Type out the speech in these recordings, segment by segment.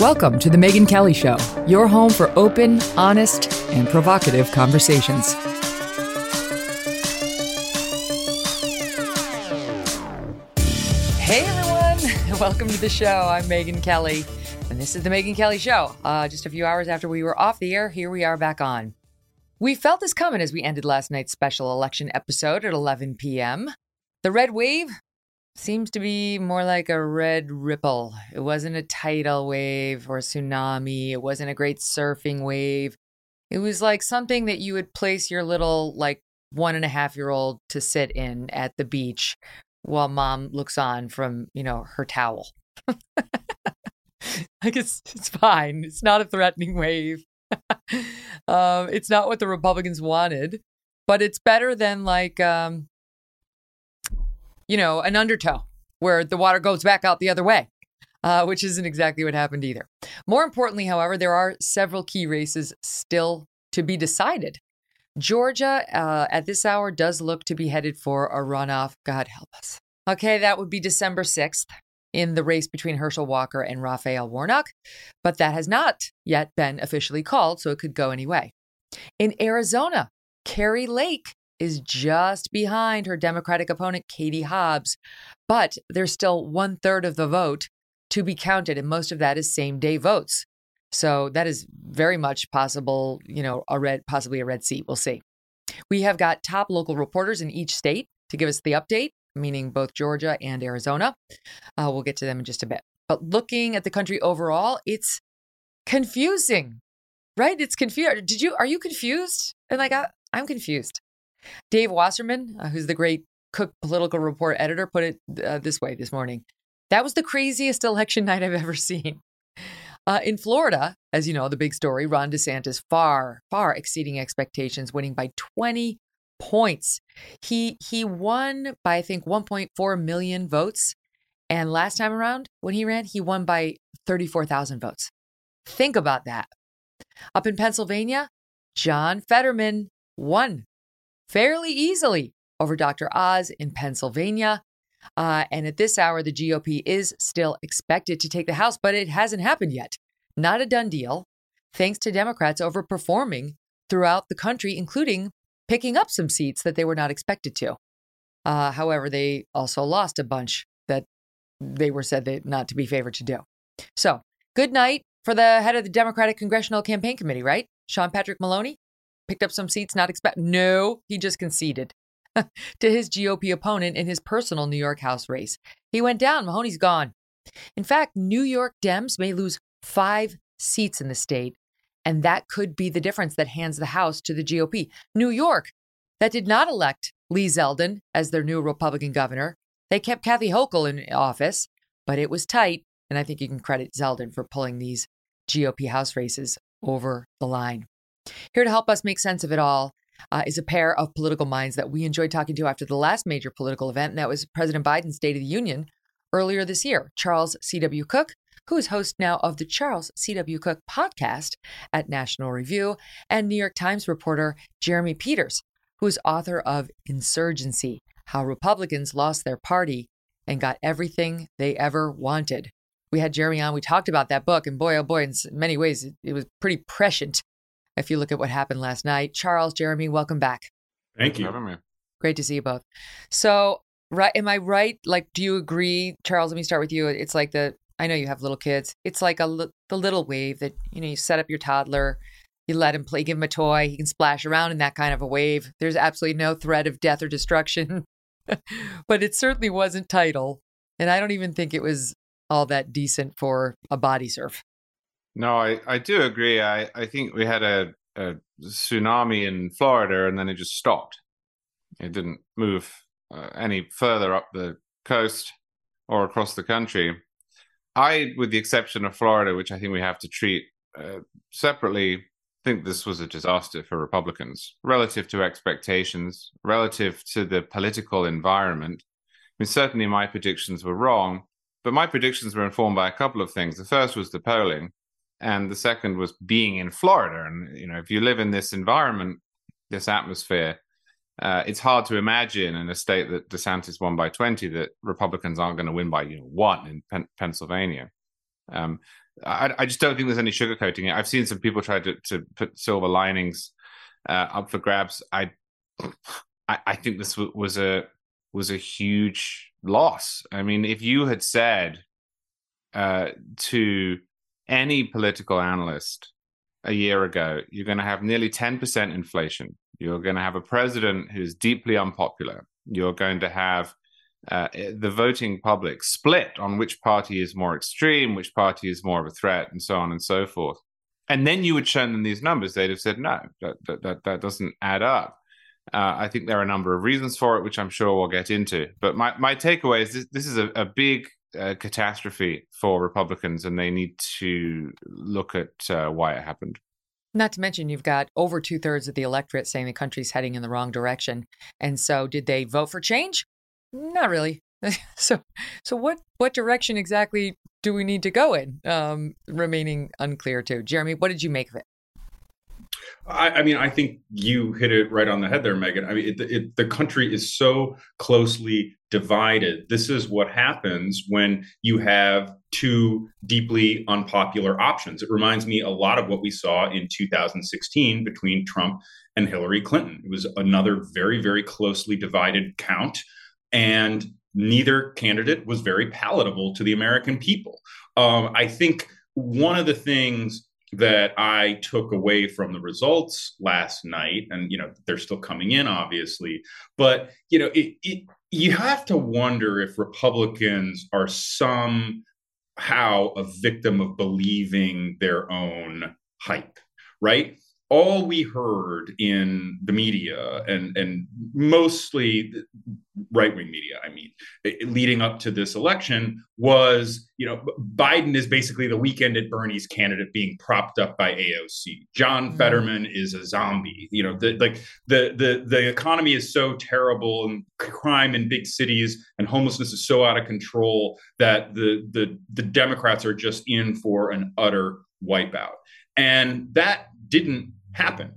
Welcome to The Megyn Kelly Show, your home for open, honest, and provocative conversations. Hey everyone, welcome to the show. I'm Megyn Kelly, and this is The Megyn Kelly Show. Uh, just a few hours after we were off the air, here we are back on. We felt this coming as we ended last night's special election episode at 11 p.m. The red wave seems to be more like a red ripple. It wasn't a tidal wave or a tsunami. It wasn't a great surfing wave. It was like something that you would place your little, like, one and a half year old to sit in at the beach while mom looks on from, you know, her towel. like, it's, it's fine. It's not a threatening wave. um, it's not what the Republicans wanted, but it's better than, like, um, you know, an undertow where the water goes back out the other way, uh, which isn't exactly what happened either. More importantly, however, there are several key races still to be decided. Georgia, uh, at this hour, does look to be headed for a runoff. God help us. Okay, that would be December 6th in the race between Herschel Walker and Raphael Warnock, but that has not yet been officially called, so it could go any way. In Arizona, Kari Lake is just behind her Democratic opponent, Katie Hobbs, but there's still one third of the vote to be counted, and most of that is same day votes. So that is very much possible, you know, a red, possibly a red seat. We'll see. We have got top local reporters in each state to give us the update, meaning both Georgia and Arizona. Uh, we'll get to them in just a bit. But looking at the country overall, it's confusing, right? It's confused. Did you, are you confused? And like, I, I'm confused. Dave Wasserman, uh, who's the great Cook political report editor, put it uh, this way this morning. That was the craziest election night I've ever seen. Uh, in Florida, as you know, the big story, Ron DeSantis far, far exceeding expectations, winning by 20 points. He he won by I think 1.4 million votes, and last time around when he ran, he won by 34,000 votes. Think about that. Up in Pennsylvania, John Fetterman won fairly easily over Dr. Oz in Pennsylvania. Uh, and at this hour, the GOP is still expected to take the House, but it hasn't happened yet. Not a done deal, thanks to Democrats overperforming throughout the country, including picking up some seats that they were not expected to. Uh, however, they also lost a bunch that they were said they, not to be favored to do. So, good night for the head of the Democratic Congressional Campaign Committee, right? Sean Patrick Maloney picked up some seats not expect. No, he just conceded to his GOP opponent in his personal New York House race. He went down. Maloney's gone. In fact, New York Dems may lose five seats in the state, and that could be the difference that hands the House to the GOP. New York, that did not elect Lee Zeldin as their new Republican governor. They kept Kathy Hochul in office, but it was tight. And I think you can credit Zeldin for pulling these GOP House races over the line. Here to help us make sense of it all uh, is a pair of political minds that we enjoyed talking to after the last major political event, and that was President Biden's State of the Union earlier this year. Charles C.W. Cooke, who is host now of the Charles C.W. Cooke podcast at National Review, and New York Times reporter Jeremy Peters, who is author of Insurgency How Republicans Lost Their Party and Got Everything They Ever Wanted. We had Jeremy on. We talked about that book, and boy, oh boy, in many ways, it, it was pretty prescient if you look at what happened last night. Charles, Jeremy, welcome back. Thank you. Having me. Great to see you both. So, right, am I right? Like, do you agree, Charles? Let me start with you. It's like the I know you have little kids. It's like a the little wave that you know you set up your toddler, you let him play, give him a toy, he can splash around in that kind of a wave. There's absolutely no threat of death or destruction, but it certainly wasn't tidal, and I don't even think it was all that decent for a body surf. No, I, I do agree. I, I think we had a, a tsunami in Florida and then it just stopped. It didn't move uh, any further up the coast or across the country. I, with the exception of Florida, which I think we have to treat uh, separately, think this was a disaster for Republicans relative to expectations, relative to the political environment. I mean, certainly my predictions were wrong, but my predictions were informed by a couple of things. The first was the polling, and the second was being in Florida. And you know, if you live in this environment, this atmosphere, uh, it's hard to imagine in a state that DeSantis won by 20 that Republicans aren't going to win by you know one in Pen- Pennsylvania. Um, I, I, just don't think there's any sugarcoating it. I've seen some people try to, to put silver linings uh, up for grabs. I, I, I think this was a was a huge loss. I mean, if you had said uh, to any political analyst a year ago, you're going to have nearly 10% inflation. You're going to have a president who's deeply unpopular. You're going to have uh, the voting public split on which party is more extreme, which party is more of a threat, and so on and so forth. And then you would show them these numbers, they'd have said, no, that, that, that, that doesn't add up. Uh, I think there are a number of reasons for it, which I'm sure we'll get into. But my, my takeaway is this, this is a, a big uh, catastrophe for Republicans, and they need to look at uh, why it happened. Not to mention, you've got over two thirds of the electorate saying the country's heading in the wrong direction. And so, did they vote for change? Not really. so, so what what direction exactly do we need to go in? Um, remaining unclear too. Jeremy, what did you make of it? I, I, mean, I think you hit it right on the head there, Megyn. I mean, it, it, the country is so closely divided. This is what happens when you have two deeply unpopular options. It reminds me a lot of what we saw in 2016 between Trump and Hillary Clinton. It was another very, very closely divided count, and neither candidate was very palatable to the American people. Um, I think one of the things that I took away from the results last night, and you know they're still coming in, obviously, but you know it, it, you have to wonder if Republicans are somehow a victim of believing their own hype, right? All we heard in the media and and mostly right wing media, I mean, leading up to this election was, you know, Biden is basically the weekend at Bernie's candidate being propped up by AOC. John mm-hmm. Fetterman is a zombie. You know, the, like the the the economy is so terrible and crime in big cities and homelessness is so out of control that the the the Democrats are just in for an utter wipeout. And that didn't happen.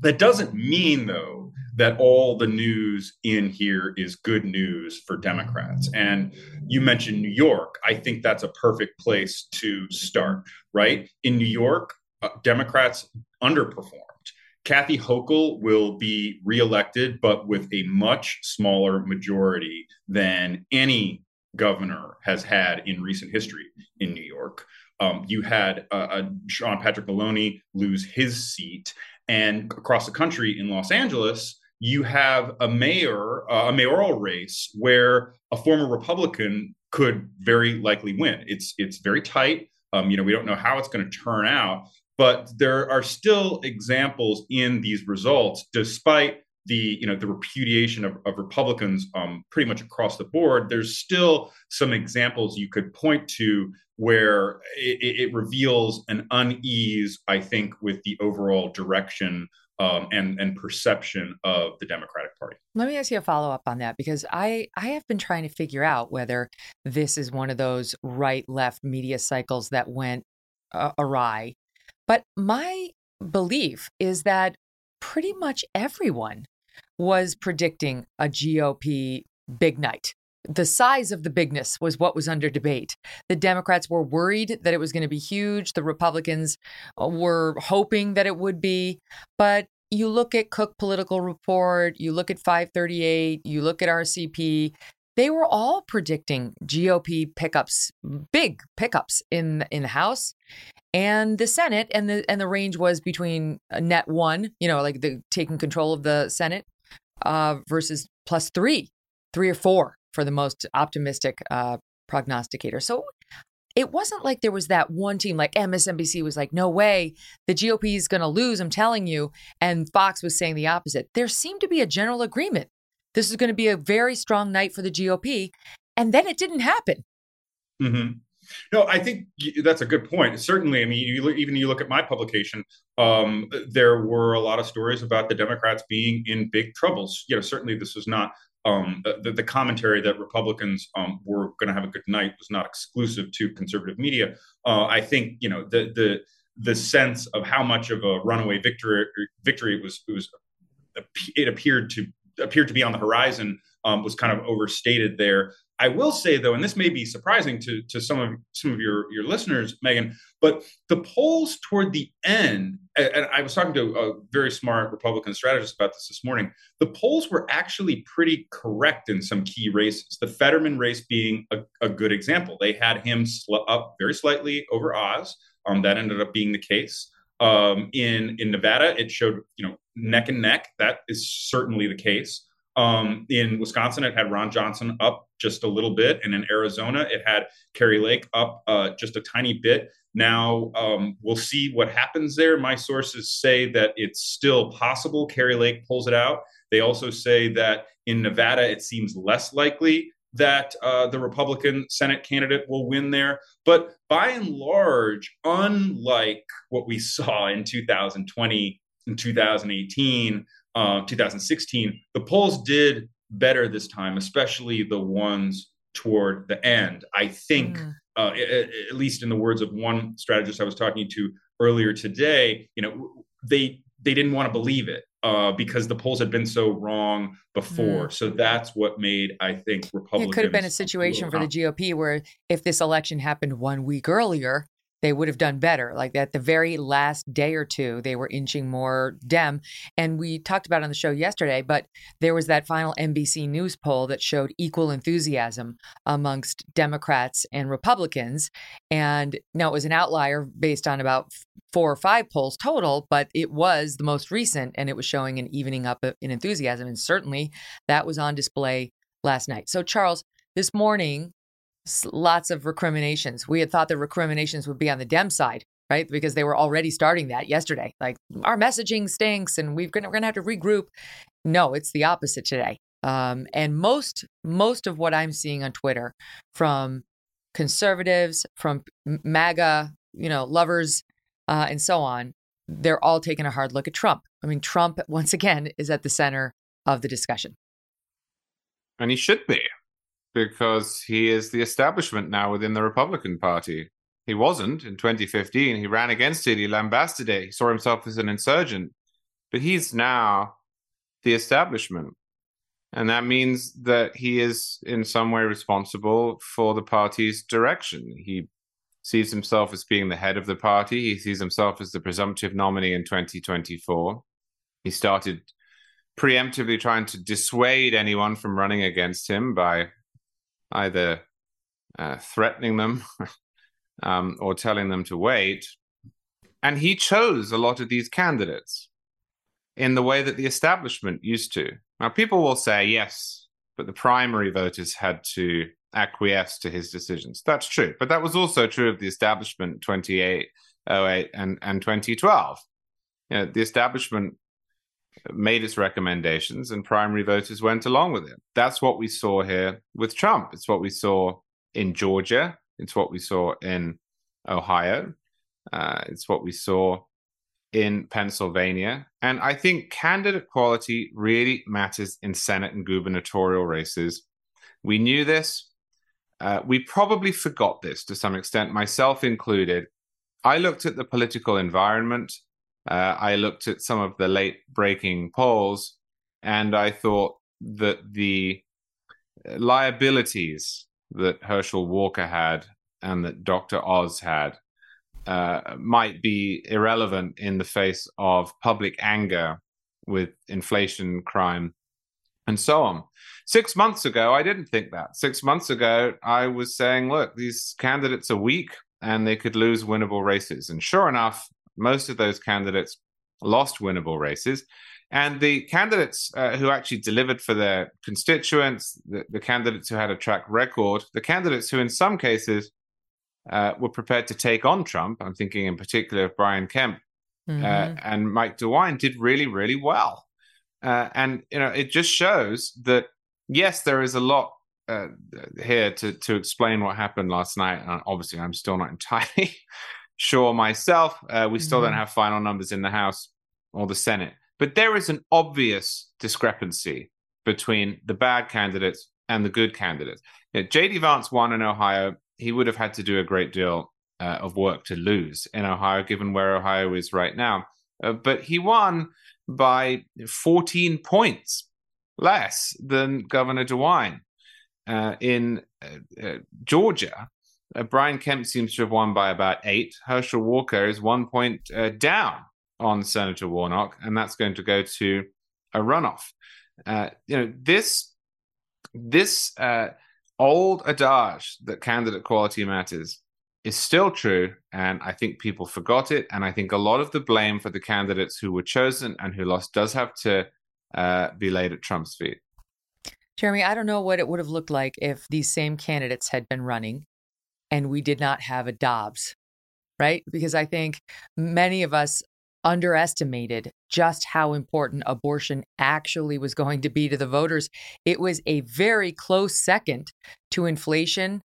That doesn't mean, though, that all the news in here is good news for Democrats. And you mentioned New York. I think that's a perfect place to start, right? In New York, uh, Democrats underperformed. Kathy Hochul will be reelected, but with a much smaller majority than any governor has had in recent history in New York. Um, you had uh, uh, Sean Patrick Maloney lose his seat, and across the country in Los Angeles, you have a mayor, uh, a mayoral race where a former Republican could very likely win. It's it's very tight. Um, you know, we don't know how it's going to turn out, but there are still examples in these results, despite the you know the repudiation of, of Republicans um, pretty much across the board. There's still some examples you could point to where it, it reveals an unease, I think, with the overall direction um, and and perception of the Democratic Party. Let me ask you a follow up on that because I I have been trying to figure out whether this is one of those right left media cycles that went uh, awry, but my belief is that pretty much everyone was predicting a GOP big night. The size of the bigness was what was under debate. The Democrats were worried that it was going to be huge. The Republicans uh, were hoping that it would be. But you look at Cook Political Report, you look at 538, you look at RCP, they were all predicting GOP pickups, big pickups in in the House and the Senate, and the and the range was between net one, you know, like the taking control of the Senate, uh, versus plus three, three or four for the most optimistic uh, prognosticator. So it wasn't like there was that one team like MSNBC was like, no way, the GOP is going to lose, I'm telling you. And Fox was saying the opposite. There seemed to be a general agreement. This is going to be a very strong night for the GOP. And then it didn't happen. Mm-hmm. No, I think that's a good point. Certainly, I mean, you even you look at my publication. Um, there were a lot of stories about the Democrats being in big troubles. You know, certainly this was not um, the, the, commentary that Republicans um, were going to have a good night was not exclusive to conservative media. Uh, I think you know the the the sense of how much of a runaway victory victory it was it was it appeared to appeared to be on the horizon um, was kind of overstated there. I will say though, and this may be surprising to to some of some of your your listeners, Megyn, but the polls toward the end, and I was talking to a very smart Republican strategist about this this morning. The polls were actually pretty correct in some key races. The Fetterman race being a, a good example. They had him sl- up very slightly over Oz. Um, that ended up being the case. Um, in in Nevada, it showed you know neck and neck. That is certainly the case. Um, in Wisconsin, it had Ron Johnson up just a little bit, and in Arizona, it had Kari Lake up uh, just a tiny bit. Now um, we'll see what happens there. My sources say that it's still possible Kari Lake pulls it out. They also say that in Nevada, it seems less likely that uh, the Republican Senate candidate will win there. But by and large, unlike what we saw in 2020 and 2018, uh, 2016, the polls did better this time, especially the ones toward the end. I think, mm. uh, at, at least in the words of one strategist I was talking to earlier today, you know, they they didn't want to believe it uh, because the polls had been so wrong before. Mm. So that's what made, I think, Republicans. It could have been a situation for the GOP where if this election happened one week earlier, they would have done better. Like at the very last day or two, they were inching more Dem. And we talked about on the show yesterday, but there was that final NBC News poll that showed equal enthusiasm amongst Democrats and Republicans. And now it was an outlier based on about four or five polls total, but it was the most recent and it was showing an evening up in enthusiasm. And certainly that was on display last night. So, Charles, this morning, lots of recriminations. We had thought the recriminations would be on the Dem side, right? Because they were already starting that yesterday. Like our messaging stinks, and we're gonna, we're gonna have to regroup. No, it's the opposite today. Um, and most most of what I'm seeing on Twitter from conservatives, from MAGA, you know, lovers, uh, and so on, they're all taking a hard look at Trump. I mean, Trump once again is at the center of the discussion, and he should be because he is the establishment now within the Republican Party. He wasn't in 2015. He ran against it. He lambasted it. He saw himself as an insurgent. But he's now the establishment. And that means that he is in some way responsible for the party's direction. He sees himself as being the head of the party. He sees himself as the presumptive nominee in 2024. He started preemptively trying to dissuade anyone from running against him by either uh, threatening them um, or telling them to wait. And he chose a lot of these candidates in the way that the establishment used to. Now, people will say, yes, but the primary voters had to acquiesce to his decisions. That's true. But that was also true of the establishment 28, 08, and, and 2012. You know, the establishment made its recommendations and primary voters went along with it. That's what we saw here with Trump. It's what we saw in Georgia. It's what we saw in Ohio. Uh, it's what we saw in Pennsylvania. And I think candidate quality really matters in Senate and gubernatorial races. We knew this. Uh, we probably forgot this to some extent, myself included. I looked at the political environment uh, I looked at some of the late breaking polls and I thought that the liabilities that Herschel Walker had and that Dr. Oz had uh, might be irrelevant in the face of public anger with inflation, crime, and so on. Six months ago, I didn't think that. Six months ago, I was saying, look, these candidates are weak and they could lose winnable races. And sure enough, most of those candidates lost winnable races. And the candidates uh, who actually delivered for their constituents, the, the, candidates who had a track record, the candidates who, in some cases, uh, were prepared to take on Trump, I'm thinking in particular of Brian Kemp uh, mm-hmm. uh, and Mike DeWine, did really, really well. Uh, and you know, it just shows that yes, there is a lot uh, here to to explain what happened last night. And obviously, I'm still not entirely sure myself. Uh, we still mm-hmm. don't have final numbers in the House or the Senate, but there is an obvious discrepancy between the bad candidates and the good candidates. You know, J.D. Vance won in Ohio. He would have had to do a great deal uh, of work to lose in Ohio, given where Ohio is right now. Uh, but he won by 14 points less than Governor DeWine. Uh, in uh, uh, Georgia, uh, Brian Kemp seems to have won by about eight. Herschel Walker is one point down on Senator Warnock, and that's going to go to a runoff. you know this this old adage that candidate quality matters is still true. And I think people forgot it. And I think a lot of the blame for the candidates who were chosen and who lost does have to uh, be laid at Trump's feet. Jeremy, I don't know what it would have looked like if these same candidates had been running and we did not have a Dobbs, right? Because I think many of us underestimated just how important abortion actually was going to be to the voters. It was a very close second to inflation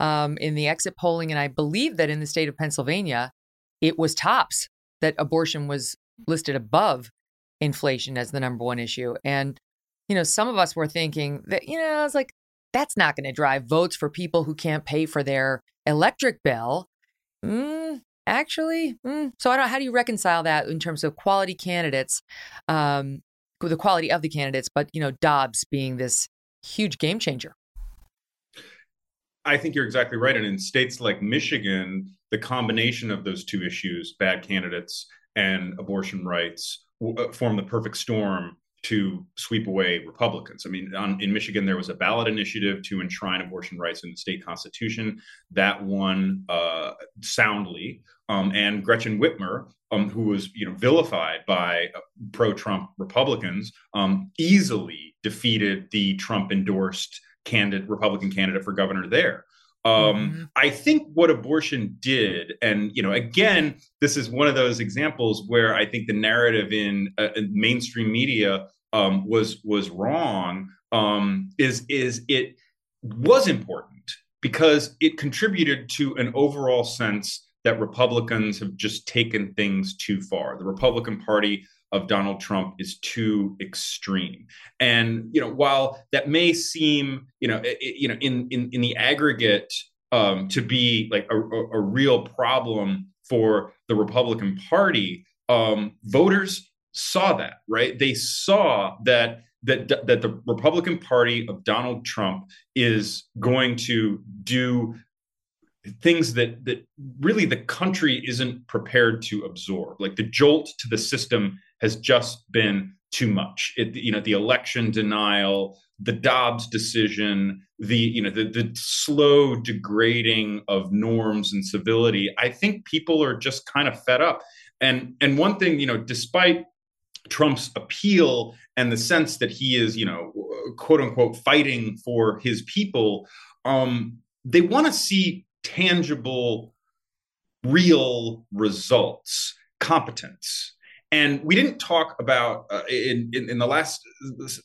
um, in the exit polling. And I believe that in the state of Pennsylvania, it was tops that abortion was listed above inflation as the number one issue. And, you know, some of us were thinking that, you know, I was like, that's not going to drive votes for people who can't pay for their electric bill. Mm, actually, mm. so I don't. How do you reconcile that in terms of quality candidates, um, the quality of the candidates, but you know, Dobbs being this huge game changer? I think you're exactly right. And in states like Michigan, the combination of those two issues, bad candidates and abortion rights, uh, form the perfect storm to sweep away Republicans. I mean, on, in Michigan, there was a ballot initiative to enshrine abortion rights in the state constitution. That won uh, soundly. Um, and Gretchen Whitmer, um, who was you know vilified by uh, pro-Trump Republicans, um, easily defeated the Trump-endorsed candidate, Republican candidate for governor there. Um, mm-hmm. I think what abortion did, and you know, again, this is one of those examples where I think the narrative in, uh, in mainstream media um, was was wrong. Um, is is it was important because it contributed to an overall sense that Republicans have just taken things too far. The Republican Party of Donald Trump is too extreme. And you know, while that may seem, you know, it, you know, in in in the aggregate um, to be like a, a, a, real problem for the Republican Party, um, voters saw that, right? They saw that that that the Republican Party of Donald Trump is going to do things that that really the country isn't prepared to absorb. Like the jolt to the system has just been too much. It, you know the election denial the dobbs decision the you know the, the slow degrading of norms and civility. I think people are just kind of fed up. And and one thing you know despite trump's appeal and the sense that he is you know quote unquote fighting for his people um they want to see tangible, real results, competence. And we didn't talk about uh, in, in, in the last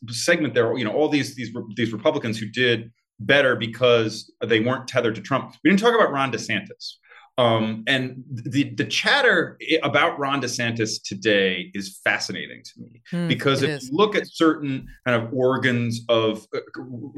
segment there. You know, all these these these Republicans who did better because they weren't tethered to Trump. We didn't talk about Ron DeSantis. Um, and the the chatter about Ron DeSantis today is fascinating to me mm, because if is. you look at certain kind of organs of uh,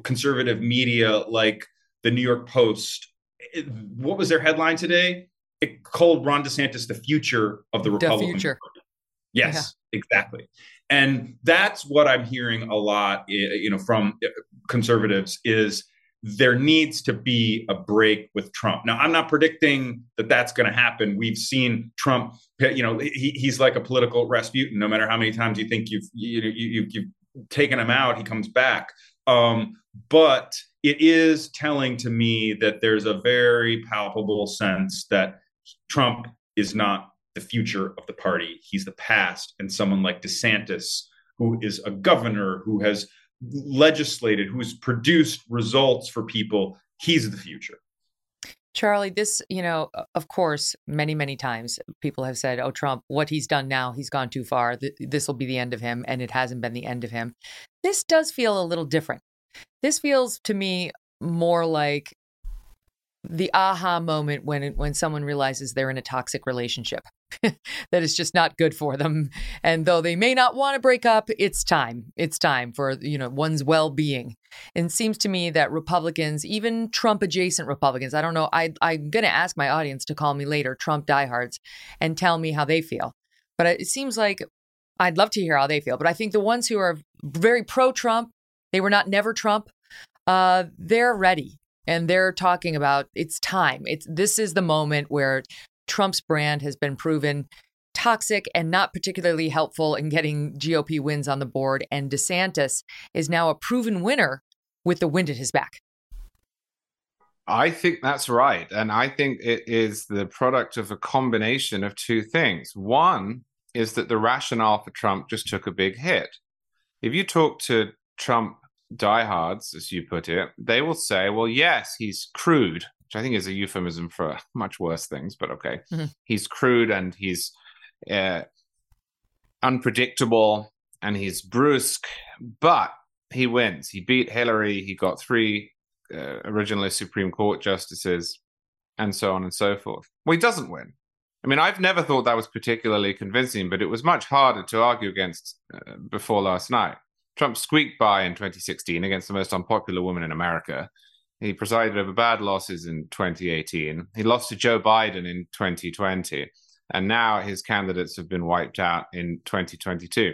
conservative media like the New York Post it, what was their headline today? It called Ron DeSantis the future of the Republican the future. Party. Yes, yeah. exactly. And that's what I'm hearing a lot, you know, from uh, conservatives is there needs to be a break with Trump. Now, I'm not predicting that that's going to happen. We've seen Trump, you know, he, he's like a political Rasputin. No matter how many times you think you've you, you, you've taken him out, he comes back. Um, but it is telling to me that there's a very palpable sense that Trump is not the future of the party. He's the past. And someone like DeSantis, who is a governor, who has legislated, who's produced results for people, he's the future. Charlie, this, you know, of course, many, many times people have said, oh, Trump, what he's done now, he's gone too far. This will be the end of him. And it hasn't been the end of him. This does feel a little different this feels to me more like the aha moment when when someone realizes they're in a toxic relationship that is just not good for them. And though they may not want to break up it's time. It's time for you know one's well-being. And it seems to me that republicans even trump adjacent republicans i don't know I, i'm going to ask my audience to call me later trump diehards and tell me how they feel. But it seems like i'd love to hear how they feel but i think the ones who are very pro-trump they were not never trump uh, they're ready and they're talking about it's time. It's this is the moment where Trump's brand has been proven toxic and not particularly helpful in getting GOP wins on the board and DeSantis is now a proven winner with the wind at his back. I think that's right. And I think it is the product of a combination of two things. One is that the rationale for Trump just took a big hit. If you talk to Trump diehards, as you put it, they will say, well, yes, he's crude, which I think is a euphemism for much worse things, but okay. Mm-hmm. He's crude and he's uh, unpredictable and he's brusque, but he wins. He beat Hillary. He got three uh, originally Supreme Court justices and so on and so forth. Well, he doesn't win. I mean, I've never thought that was particularly convincing, but it was much harder to argue against uh, before last night. Trump squeaked by in 2016 against the most unpopular woman in America. He presided over bad losses in 2018. He lost to Joe Biden in 2020. And now his candidates have been wiped out in 2022.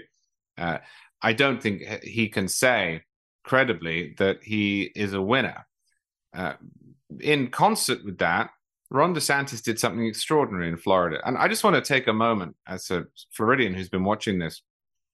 Uh, I don't think he can say credibly that he is a winner. Uh, in concert with that, Ron DeSantis did something extraordinary in Florida. And I just want to take a moment as a Floridian who's been watching this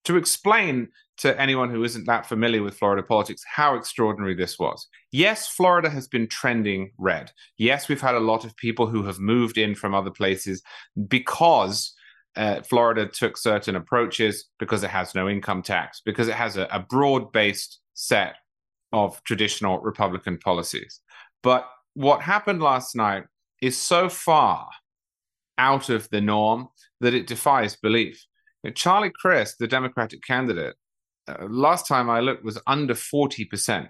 to explain to anyone who isn't that familiar with Florida politics how extraordinary this was. Yes, Florida has been trending red. Yes, we've had a lot of people who have moved in from other places because uh, Florida took certain approaches because it has no income tax, because it has a, a broad based set of traditional Republican policies. But what happened last night is so far out of the norm that it defies belief. Charlie Crist, the Democratic candidate, uh, last time I looked was under 40%.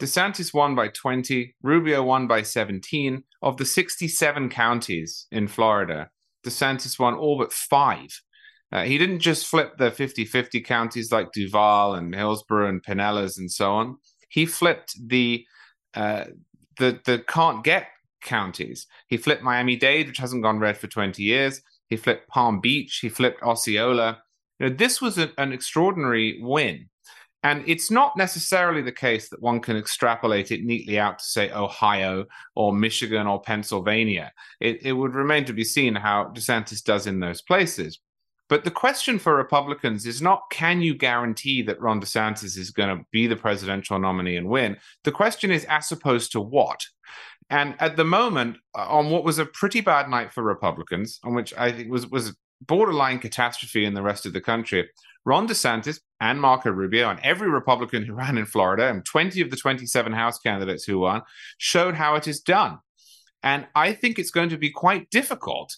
DeSantis won by 20, Rubio won by 17. Of the 67 counties in Florida, DeSantis won all but five. Uh, he didn't just flip the 50 50 counties like Duval and Hillsborough and Pinellas and so on. He flipped the uh, the the can't get counties. He flipped Miami Dade, which hasn't gone red for 20 years. He flipped Palm Beach. He flipped Osceola. You know, this was a, an extraordinary win. And it's not necessarily the case that one can extrapolate it neatly out to, say, Ohio or Michigan or Pennsylvania. It, it would remain to be seen how DeSantis does in those places. But the question for Republicans is not can you guarantee that Ron DeSantis is going to be the presidential nominee and win? The question is as opposed to what? And at the moment, uh, on what was a pretty bad night for Republicans, on which I think was was borderline catastrophe in the rest of the country, Ron DeSantis and Marco Rubio and every Republican who ran in Florida and 20 of the 27 House candidates who won showed how it is done. And I think it's going to be quite difficult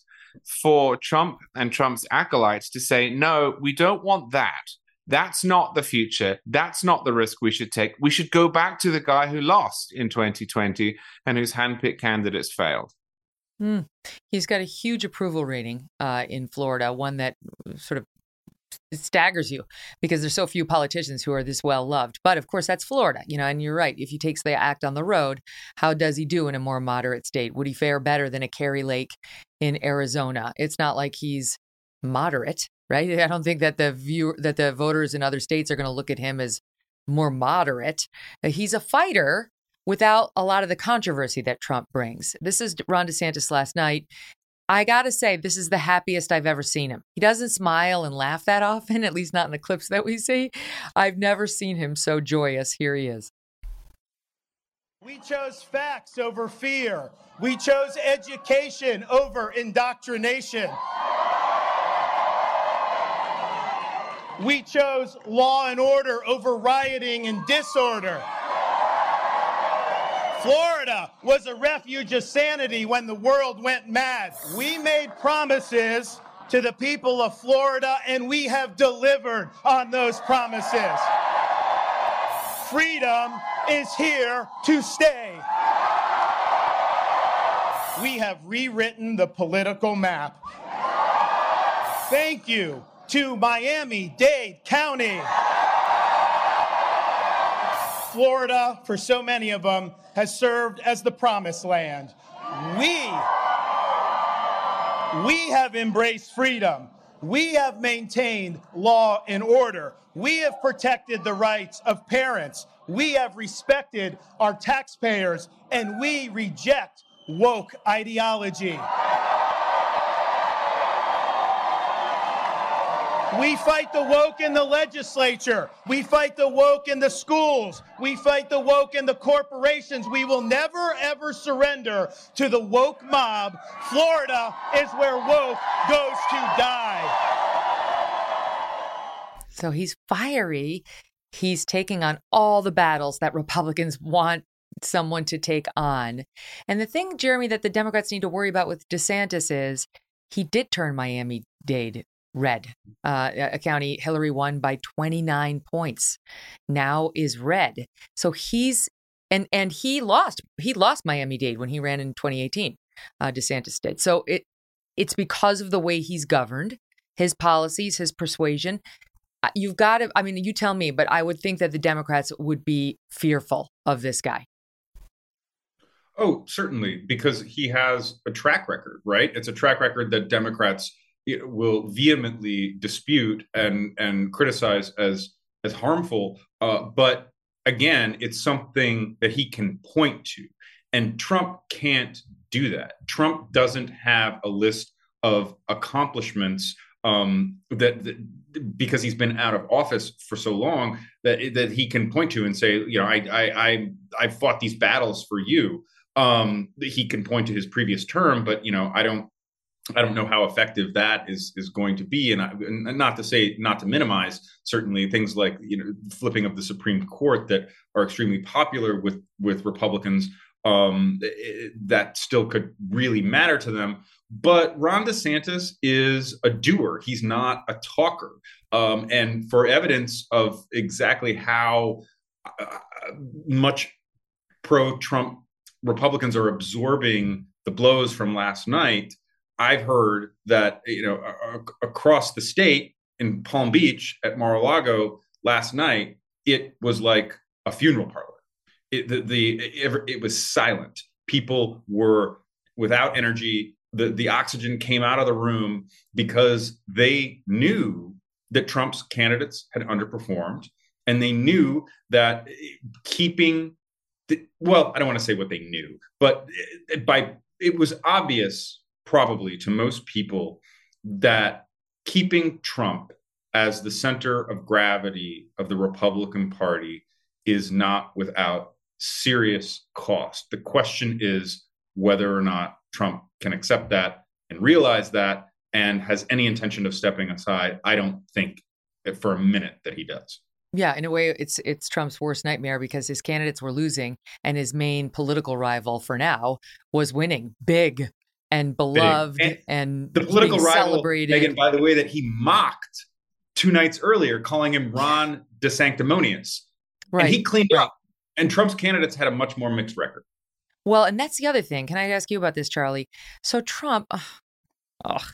for Trump and Trump's acolytes to say, no, we don't want that. That's not the future. That's not the risk we should take. We should go back to the guy who lost in 2020 and whose handpicked candidates failed. Mm. He's got a huge approval rating uh, in Florida, one that sort of staggers you because there's so few politicians who are this well loved. But of course, that's Florida, you know, and you're right. If he takes the act on the road, how does he do in a more moderate state? Would he fare better than a Kari Lake in Arizona? It's not like he's moderate right? I don't think that the view that the voters in other states are going to look at him as more moderate. Uh, he's a fighter without a lot of the controversy that Trump brings. This is Ron DeSantis last night. I got to say, this is the happiest I've ever seen him. He doesn't smile and laugh that often, at least not in the clips that we see. I've never seen him so joyous. Here he is. We chose facts over fear. We chose education over indoctrination. We chose law and order over rioting and disorder. Florida was a refuge of sanity when the world went mad. We made promises to the people of Florida, and we have delivered on those promises. Freedom is here to stay. we have rewritten the political map. Thank you to Miami Dade County. Florida, for so many of them, has served as the promised land. We, we have embraced freedom. We have maintained law and order. We have protected the rights of parents. We have respected our taxpayers, and we reject woke ideology. We fight the woke in the legislature. We fight the woke in the schools. We fight the woke in the corporations. We will never, ever surrender to the woke mob. Florida is where woke goes to die. So he's fiery. He's taking on all the battles that Republicans want someone to take on. And the thing, Jeremy, that the Democrats need to worry about with DeSantis is he did turn Miami Dade red. Uh, a county Hillary won by 29 points. Now is red. So he's and and he lost. He lost Miami Dade when he ran in 2018. Uh, DeSantis did. So it it's because of the way he's governed, his policies, his persuasion. Uh, you've got to. I mean, you tell me, but I would think that the Democrats would be fearful of this guy. Oh, certainly, because he has a track record, right? It's a track record that Democrats will vehemently dispute and and criticize as as harmful. Uh, but again, it's something that he can point to, and Trump can't do that. Trump doesn't have a list of accomplishments um, that, that, because he's been out of office for so long that that he can point to and say, you know, I I I, I fought these battles for you. Um, he can point to his previous term, but you know, I don't I don't know how effective that is is going to be, and, I, and, not to say not to minimize certainly things like you know flipping of the Supreme Court that are extremely popular with with Republicans. Um, it, that still could really matter to them. But Ron DeSantis is a doer; he's not a talker. Um, and for evidence of exactly how uh, much pro-Trump Republicans are absorbing the blows from last night I've heard that you know across the state in Palm Beach at Mar-a-Lago last night, it was like a funeral parlor. It, the, the it, it was silent. People were without energy. The the oxygen came out of the room because they knew that Trump's candidates had underperformed, and they knew that eh, keeping the, well, I don't want to say what they knew, but eh, by it was obvious probably to most people that keeping Trump as the center of gravity of the Republican Party is not without serious cost. The question is whether or not Trump can accept that and realize that and has any intention of stepping aside. I don't think for a minute that he does. Yeah, in a way, it's it's Trump's worst nightmare because his candidates were losing, and his main political rival for now was winning big and beloved and, and, the political rival celebrated. Megyn, by the way, that he mocked two nights earlier, calling him Ron DeSanctimonious. Right. And he cleaned right. up. And Trump's candidates had a much more mixed record. Well, and that's the other thing. Can I ask you about this, Charlie? So Trump, oh,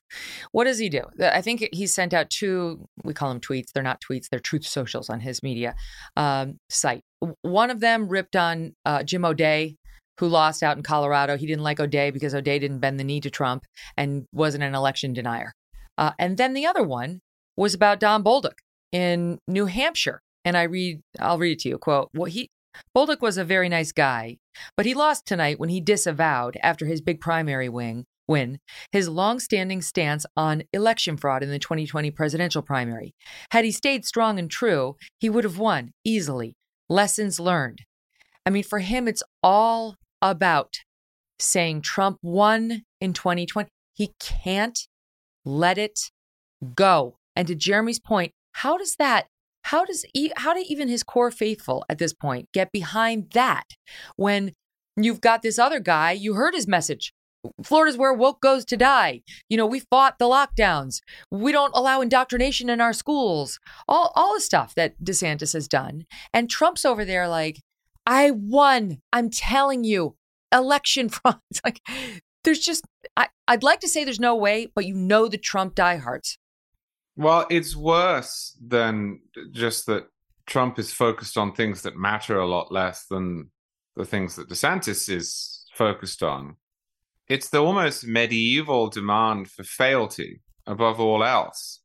what does he do? I think he sent out two. We call them tweets. They're not tweets. They're truth socials on his media um, site. One of them ripped on uh, Jim O'Dea, who lost out in Colorado. He didn't like O'Dea because O'Dea didn't bend the knee to Trump and wasn't an election denier. Uh, and then the other one was about Don Bolduc in New Hampshire. And I read, I'll read it to you. Quote, well, he, Bolduc was a very nice guy, but he lost tonight when he disavowed, after his big primary wing, win, his long-standing stance on election fraud in the 2020 presidential primary. Had he stayed strong and true, he would have won easily. Lessons learned. I mean, for him, it's all about saying Trump won in 2020. He can't let it go. And to Jeremy's point, how does that how does how do even his core faithful at this point get behind that when you've got this other guy, you heard his message. Florida's where woke goes to die. You know, we fought the lockdowns. We don't allow indoctrination in our schools. All all the stuff that DeSantis has done. And Trump's over there like, I won. I'm telling you, election fraud. It's like there's just I, I'd like to say there's no way, but you know the Trump diehards. Well, it's worse than just that Trump is focused on things that matter a lot less than the things that DeSantis is focused on. It's the almost medieval demand for fealty above all else.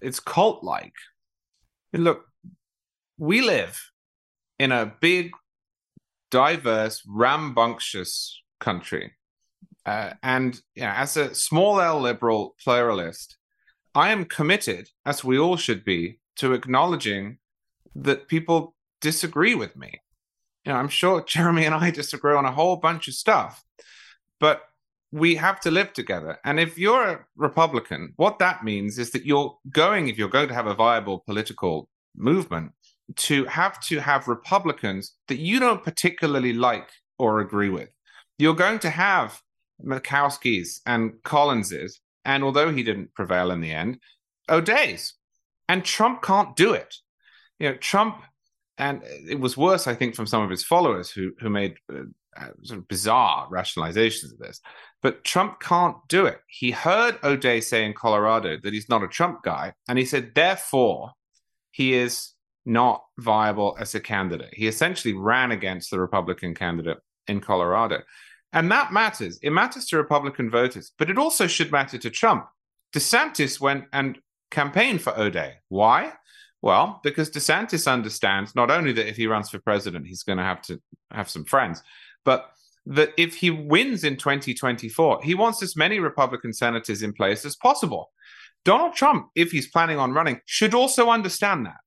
It's cult like. Look, we live in a big, diverse, rambunctious country. Uh, and you know, as a small L liberal pluralist, I am committed, as we all should be, to acknowledging that people disagree with me. You know, I'm sure Jeremy and I disagree on a whole bunch of stuff, but we have to live together. And if you're a Republican, what that means is that you're going, if you're going to have a viable political movement, to have to have Republicans that you don't particularly like or agree with. You're going to have Murkowski's and Collins's, and although he didn't prevail in the end, O'Dea's. And Trump can't do it. You know, Trump, and it was worse, I think, from some of his followers who who made uh, uh, sort of bizarre rationalizations of this. But Trump can't do it. He heard O'Day say in Colorado that he's not a Trump guy, and he said, therefore, he is not viable as a candidate. He essentially ran against the Republican candidate in Colorado. And that matters. It matters to Republican voters, but it also should matter to Trump. DeSantis went and campaigned for O'Dea. Why? Well, because DeSantis understands not only that if he runs for president, he's going to have to have some friends, but that if he wins in 2024, he wants as many Republican senators in place as possible. Donald Trump, if he's planning on running, should also understand that.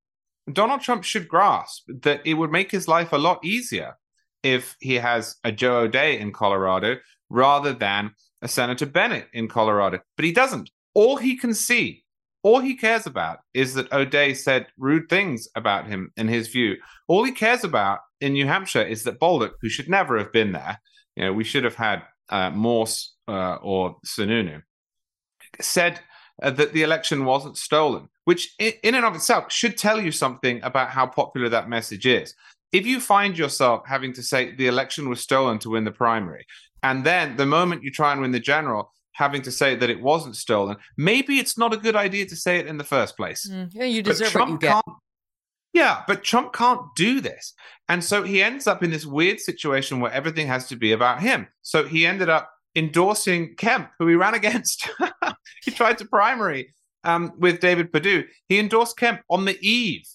Donald Trump should grasp that it would make his life a lot easier if he has a Joe O'Dea in Colorado rather than a Senator Bennet in Colorado. But he doesn't. All he can see, all he cares about is that O'Dea said rude things about him, in his view. All he cares about in New Hampshire is that Bolduc, who should never have been there, you know, we should have had uh, Morse uh, or Sununu, said uh, that the election wasn't stolen, which in and of itself should tell you something about how popular that message is if you find yourself having to say the election was stolen to win the primary, and then the moment you try and win the general, having to say that it wasn't stolen, maybe it's not a good idea to say it in the first place. Mm, yeah, you deserve what you get. Yeah, but Trump can't do this. And so he ends up in this weird situation where everything has to be about him. So he ended up endorsing Kemp, who he ran against. he tried to primary um, with David Perdue. He endorsed Kemp on the eve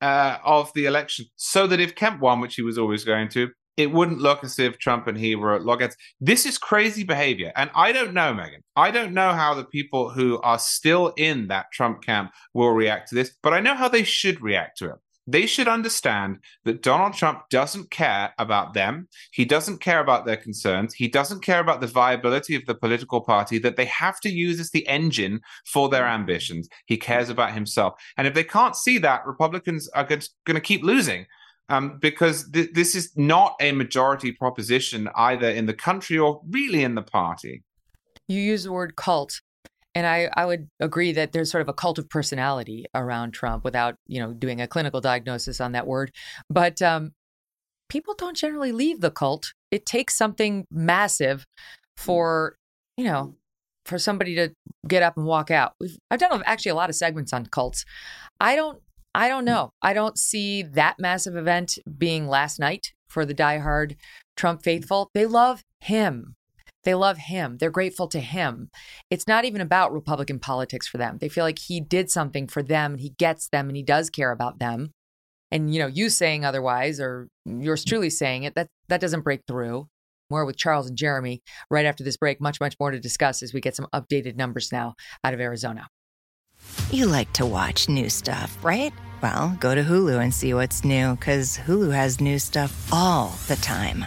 uh, of the election so that if Kemp won, which he was always going to, it wouldn't look as if Trump and he were at loggerheads. This is crazy behavior. And I don't know, Megyn. I don't know how the people who are still in that Trump camp will react to this, but I know how they should react to it. They should understand that Donald Trump doesn't care about them. He doesn't care about their concerns. He doesn't care about the viability of the political party that they have to use as the engine for their ambitions. He cares about himself. And if they can't see that, Republicans are going to keep losing. Um, because th- this is not a majority proposition either in the country or really in the party. You use the word cult. And I, I would agree that there's sort of a cult of personality around Trump without, you know, doing a clinical diagnosis on that word. But um, people don't generally leave the cult. It takes something massive mm. for, you know, mm. for somebody to get up and walk out. We've, I've done actually a lot of segments on cults. I don't I don't mm. know. I don't see that massive event being last night for the diehard Trump faithful. They love him. They love him. They're grateful to him. It's not even about Republican politics for them. They feel like he did something for them and he gets them and he does care about them. And you know, you saying otherwise or yours truly saying it, that that doesn't break through. More with Charles and Jeremy right after this break. Much, much more to discuss as we get some updated numbers now out of Arizona. You like to watch new stuff, right? Well, go to Hulu and see what's new because Hulu has new stuff all the time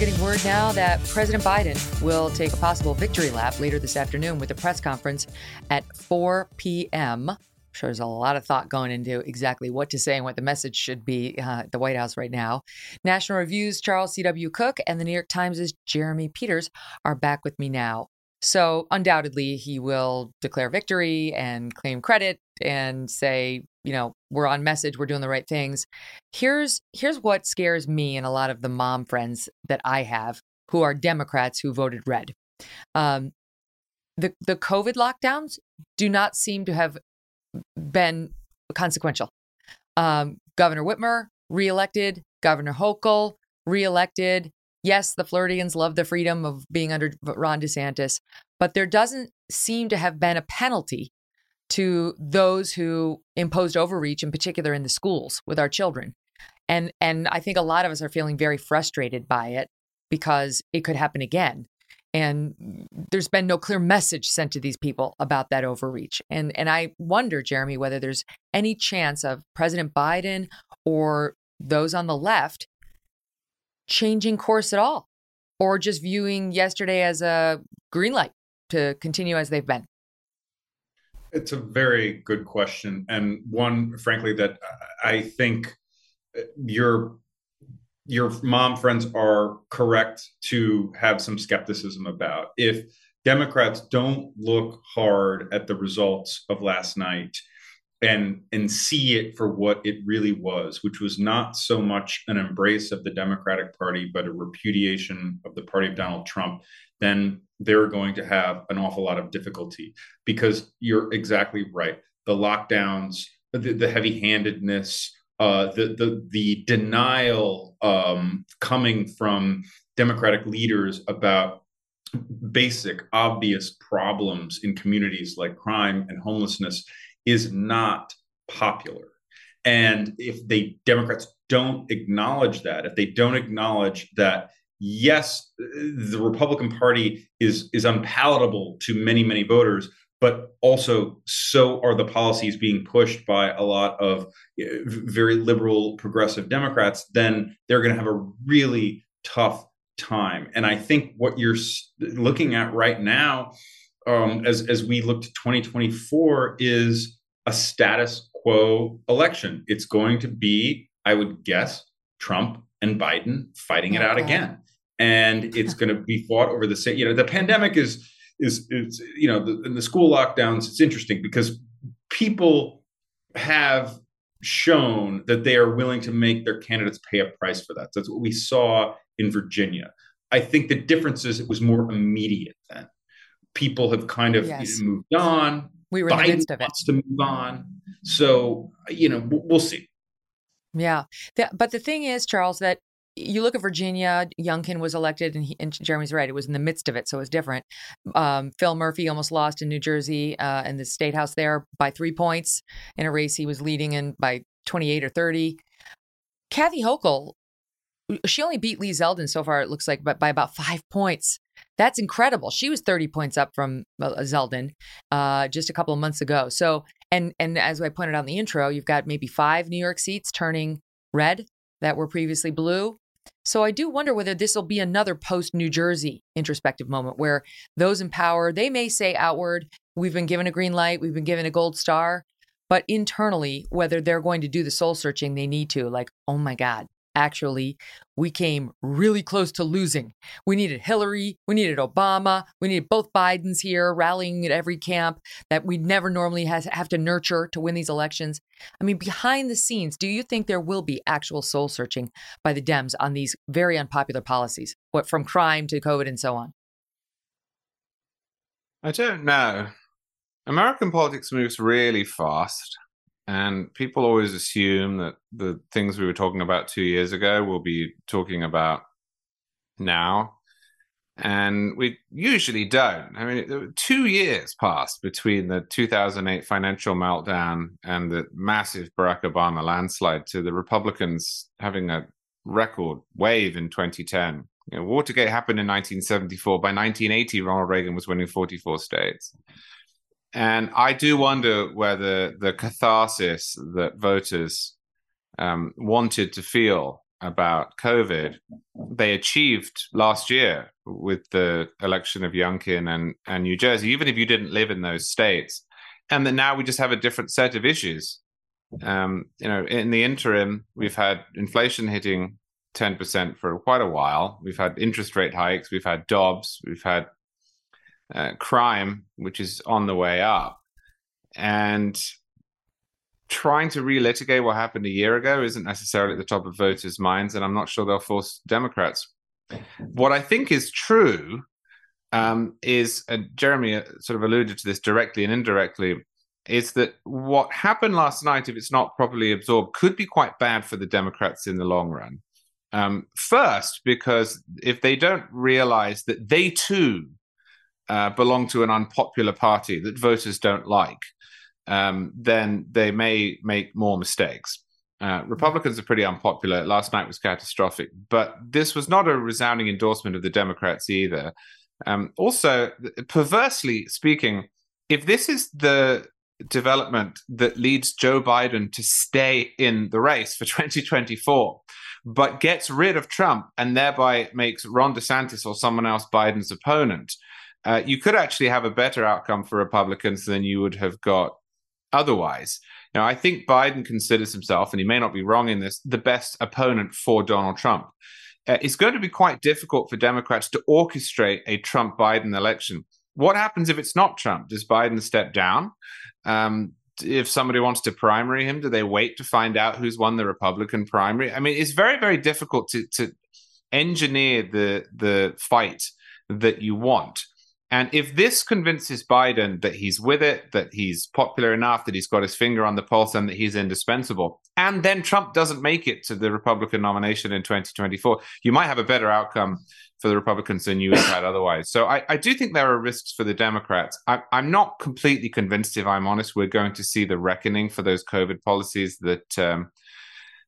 Getting word now that President Biden will take a possible victory lap later this afternoon with a press conference at 4 p.m. I'm sure there's a lot of thought going into exactly what to say and what the message should be uh, at the White House right now. National Review's Charles C.W. Cooke and the New York Times' Jeremy Peters are back with me now. So, undoubtedly, he will declare victory and claim credit and say, you know, we're on message, we're doing the right things. Here's here's what scares me and a lot of the mom friends that I have who are Democrats who voted red. Um, the the COVID lockdowns do not seem to have been consequential. Um, Governor Whitmer reelected, Governor Hochul reelected. Yes, the Floridians love the freedom of being under Ron DeSantis, but there doesn't seem to have been a penalty to those who imposed overreach, in particular in the schools with our children. And and I think a lot of us are feeling very frustrated by it because it could happen again. And there's been no clear message sent to these people about that overreach. And and I wonder, Jeremy, whether there's any chance of President Biden or those on the left changing course at all, or just viewing yesterday as a green light to continue as they've been. It's a very good question, and one, frankly, that I think your your mom friends are correct to have some skepticism about. If Democrats don't look hard at the results of last night and and see it for what it really was, which was not so much an embrace of the Democratic Party, but a repudiation of the party of Donald Trump, then they're going to have an awful lot of difficulty because you're exactly right. The lockdowns, the, the heavy-handedness, uh, the the the denial um, coming from Democratic leaders about basic, obvious problems in communities like crime and homelessness is not popular. And if they Democrats don't acknowledge that, if they don't acknowledge that yes, the Republican Party is is unpalatable to many many voters, but also so are the policies being pushed by a lot of eh, very liberal progressive Democrats. Then they're going to have a really tough time. And I think what you're looking at right now, um, as as we look to 2024, is a status quo election. It's going to be, I would guess, Trump and Biden fighting it out again and it's going to be fought over the same. You know, the pandemic is is is you know the, the school lockdowns. It's interesting because people have shown that they are willing to make their candidates pay a price for that. So That's what we saw in Virginia. I think the difference is it was more immediate then. People have kind of yes. you know, moved on. We were Biden in the midst of it. wants to move on. So, you know, we'll see. Yeah. The, but the thing is, Charles, that you look at Virginia, Youngkin was elected, and, he, and, Jeremy's right. It was in the midst of it, so it was different. Um, Phil Murphy almost lost in New Jersey uh, in the state house there by three points in a race he was leading in by 28 or 30. Kathy Hochul, she only beat Lee Zeldin so far, it looks like, but by about five points. That's incredible. She was 30 points up from uh, Zeldin uh, just a couple of months ago. So, and and as I pointed out in the intro, you've got maybe five New York seats turning red that were previously blue. So I do wonder whether this will be another post New Jersey introspective moment where those in power, they may say outward, we've been given a green light, we've been given a gold star, but internally, whether they're going to do the soul searching they need to, like, oh my God, actually, we came really close to losing. We needed Hillary, we needed Obama, we needed both Bidens here rallying at every camp that we never normally has, have to nurture to win these elections. I mean, behind the scenes, do you think there will be actual soul searching by the Dems on these very unpopular policies, what from crime to COVID and so on? I don't know. American politics moves really fast. And people always assume that the things we were talking about two years ago we'll be talking about now. And we usually don't. I mean, two years passed between the 2008 financial meltdown and the massive Barack Obama landslide to the Republicans having a record wave in 2010. You know, Watergate happened in 1974. By 1980, Ronald Reagan was winning 44 states. And I do wonder whether the catharsis that voters um, wanted to feel about COVID, they achieved last year with the election of Youngkin and, and New Jersey, even if you didn't live in those states. And that now we just have a different set of issues. Um, you know, in the interim, we've had inflation hitting 10% for quite a while. We've had interest rate hikes. We've had Dobbs. We've had uh, crime, which is on the way up. And trying to relitigate what happened a year ago isn't necessarily at the top of voters' minds, and I'm not sure they'll force Democrats. What I think is true um, is, and Jeremy uh, sort of alluded to this directly and indirectly, is that what happened last night, if it's not properly absorbed, could be quite bad for the Democrats in the long run. Um, first, because if they don't realize that they too uh, belong to an unpopular party that voters don't like, um, then they may make more mistakes. Uh, Republicans are pretty unpopular. Last night was catastrophic, but this was not a resounding endorsement of the Democrats either. Um, also, perversely speaking, if this is the development that leads Joe Biden to stay in the race for 2024, but gets rid of Trump and thereby makes Ron DeSantis or someone else Biden's opponent, uh, you could actually have a better outcome for Republicans than you would have got otherwise. Now, I think Biden considers himself, and he may not be wrong in this, the best opponent for Donald Trump. Uh, it's going to be quite difficult for Democrats to orchestrate a Trump Biden election. What happens if it's not Trump? Does Biden step down? Um, if somebody wants to primary him, do they wait to find out who's won the Republican primary? I mean, it's very, very difficult to, to engineer the the fight that you want. And if this convinces Biden that he's with it, that he's popular enough, that he's got his finger on the pulse, and that he's indispensable, and then Trump doesn't make it to the Republican nomination in 2024, you might have a better outcome for the Republicans than you would have had otherwise. So I, I, do think there are risks for the Democrats. I, am not completely convinced, if I'm honest, we're going to see the reckoning for those COVID policies that um,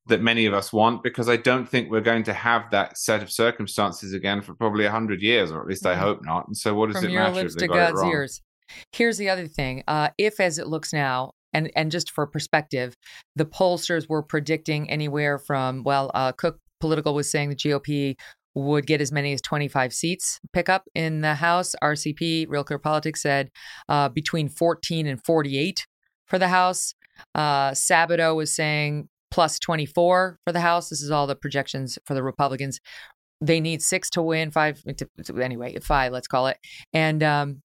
that many of us want because I don't think we're going to have that set of circumstances again for probably 100 years, or at least I mm-hmm. hope not. And so, what does From it your matter? lips to God's ears. Here's the other thing uh, if, as it looks now, and, and just for perspective, the pollsters were predicting anywhere from, well, uh, Cook Political was saying the GOP would get as many as 25 seats pick up in the House. RCP, Real Clear Politics, said uh, between 14 and 48 for the House. Uh, Sabato was saying plus 24 for the House. This is all the projections for the Republicans. They need six to win, five to, anyway, five, let's call it. And um,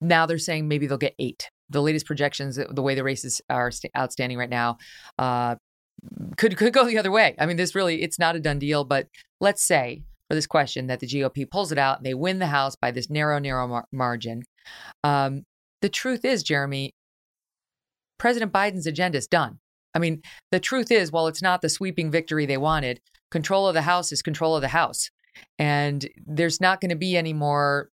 now they're saying maybe they'll get eight. The latest projections, the way the races are st- outstanding right now, uh, could could go the other way. I mean, this really it's not a done deal. But let's say for this question that the GOP pulls it out they win the House by this narrow, narrow mar- margin. Um, the truth is, Jeremy, President Biden's agenda is done. I mean, the truth is, while it's not the sweeping victory they wanted, control of the House is control of the House. And there's not going to be any more,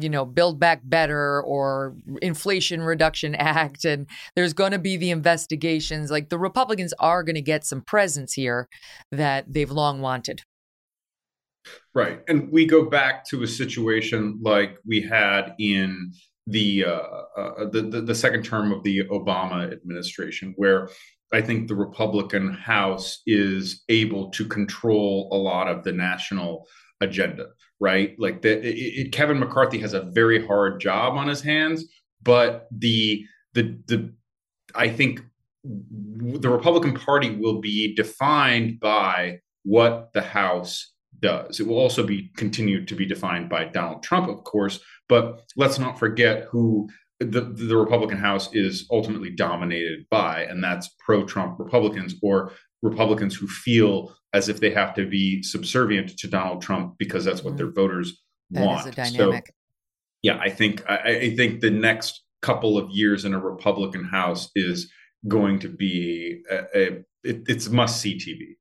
you know, Build Back Better or Inflation Reduction Act. And there's going to be the investigations. Like the Republicans are going to get some presence here that they've long wanted. Right. And we go back to a situation like we had in the, uh, uh, the, the the second term of the Obama administration, where I think the Republican House is able to control a lot of the national agenda, right? Like the, it, it, Kevin McCarthy has a very hard job on his hands, but the the the I think the Republican Party will be defined by what the House does. It will also be continued to be defined by Donald Trump, of course, but let's not forget who the, the Republican House is ultimately dominated by, and that's pro Trump Republicans or Republicans who feel as if they have to be subservient to Donald Trump because that's what mm-hmm. their voters that want. Is a dynamic. So, yeah, I think I, I think the next couple of years in a Republican House is going to be a, a it, it's must see TV.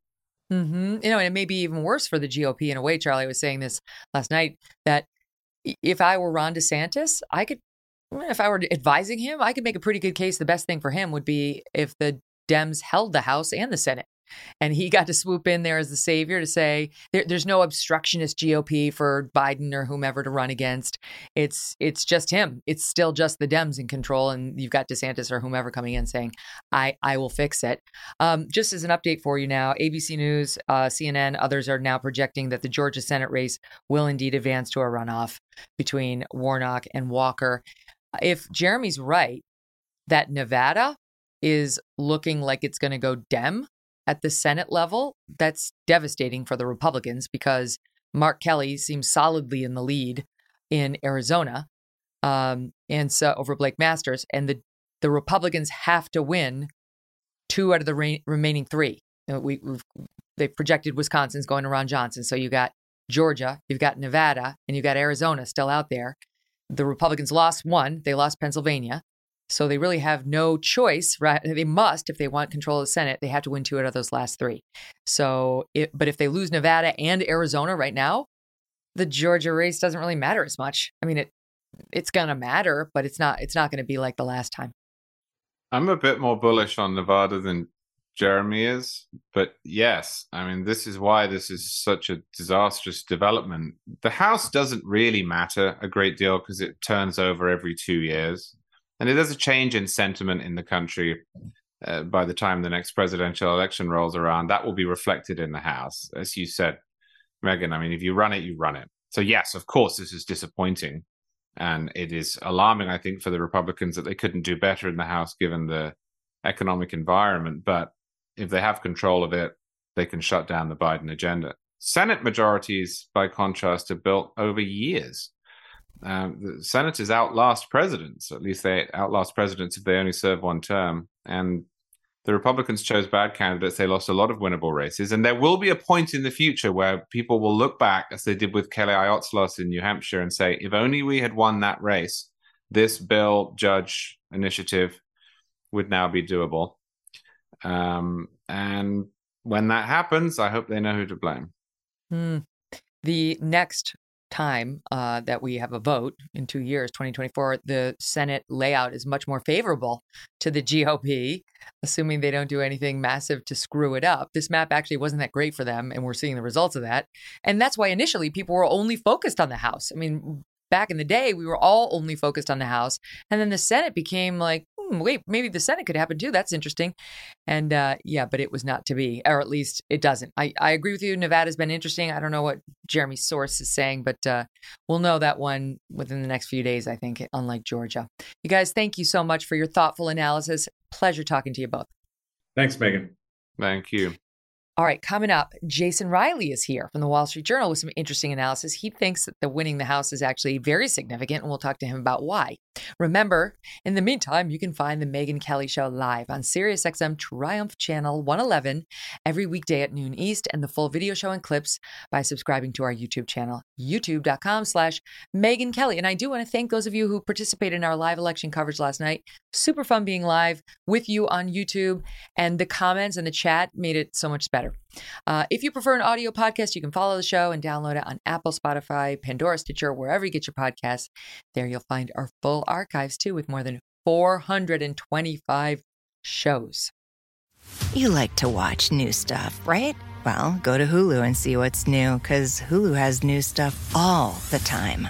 Mm-hmm. You know, and it may be even worse for the GOP in a way. Charlie was saying this last night that if I were Ron DeSantis, I could if I were advising him, I could make a pretty good case. The best thing for him would be if the Dems held the House and the Senate. And he got to swoop in there as the savior to say there, there's no obstructionist GOP for Biden or whomever to run against. It's it's just him. It's still just the Dems in control, and you've got DeSantis or whomever coming in saying, "I I will fix it." Um, just as an update for you now, ABC News, uh, CNN, others are now projecting that the Georgia Senate race will indeed advance to a runoff between Warnock and Walker. If Jeremy's right that Nevada is looking like it's going to go Dem at the Senate level, that's devastating for the Republicans because Mark Kelly seems solidly in the lead in Arizona, um, and so over Blake Masters, and the the Republicans have to win two out of the re- remaining three. We, they've projected Wisconsin's going to Ron Johnson, so you got Georgia, you've got Nevada, and you've got Arizona still out there. The Republicans lost one; they lost Pennsylvania. So they really have no choice, right? They must, if they want control of the Senate, they have to win two out of those last three. So, it, but if they lose Nevada and Arizona right now, the Georgia race doesn't really matter as much. I mean, it it's gonna matter, but it's not it's not gonna be like the last time. I'm a bit more bullish on Nevada than Jeremy is, but yes, I mean this is why this is such a disastrous development. The House doesn't really matter a great deal because it turns over every two years. And there's a change in sentiment in the country uh, by the time the next presidential election rolls around. That will be reflected in the House. As you said, Megyn, I mean, if you run it, you run it. So, yes, of course, this is disappointing. And it is alarming, I think, for the Republicans that they couldn't do better in the House given the economic environment. But if they have control of it, they can shut down the Biden agenda. Senate majorities, by contrast, are built over years. Um, the senators outlast presidents. At least they outlast presidents if they only serve one term. And the Republicans chose bad candidates. They lost a lot of winnable races. And there will be a point in the future where people will look back, as they did with Kelly Ayotte's loss in New Hampshire, and say, if only we had won that race, this bill, judge initiative would now be doable. Um, and when that happens, I hope they know who to blame. Mm. The next time uh, that we have a vote in two years, 2024, the Senate layout is much more favorable to the GOP, assuming they don't do anything massive to screw it up. This map actually wasn't that great for them, and we're seeing the results of that. And that's why initially people were only focused on the House. I mean, back in the day, we were all only focused on the House. And then the Senate became like, hmm, wait, maybe the Senate could happen too. That's interesting. And uh, yeah, but it was not to be, or at least it doesn't. I, I agree with you. Nevada's been interesting. I don't know what Jeremy's source is saying, but uh, we'll know that one within the next few days, I think, unlike Georgia. You guys, thank you so much for your thoughtful analysis. Pleasure talking to you both. Thanks, Megyn. Thank you. All right, coming up, Jason Riley is here from the Wall Street Journal with some interesting analysis. He thinks that the winning the House is actually very significant, and we'll talk to him about why. Remember, in the meantime, you can find the Megyn Kelly Show live on SiriusXM Triumph Channel 111 every weekday at noon East, and the full video show and clips by subscribing to our YouTube channel, youtube.com slash Megyn Kelly. And I do want to thank those of you who participated in our live election coverage last night. Super fun being live with you on YouTube, and the comments and the chat made it so much better. Uh, if you prefer an audio podcast, you can follow the show and download it on Apple, Spotify, Pandora, Stitcher, wherever you get your podcasts. There you'll find our full archives too, with more than 425 shows. You like to watch new stuff, right? Well, go to Hulu and see what's new, because Hulu has new stuff all the time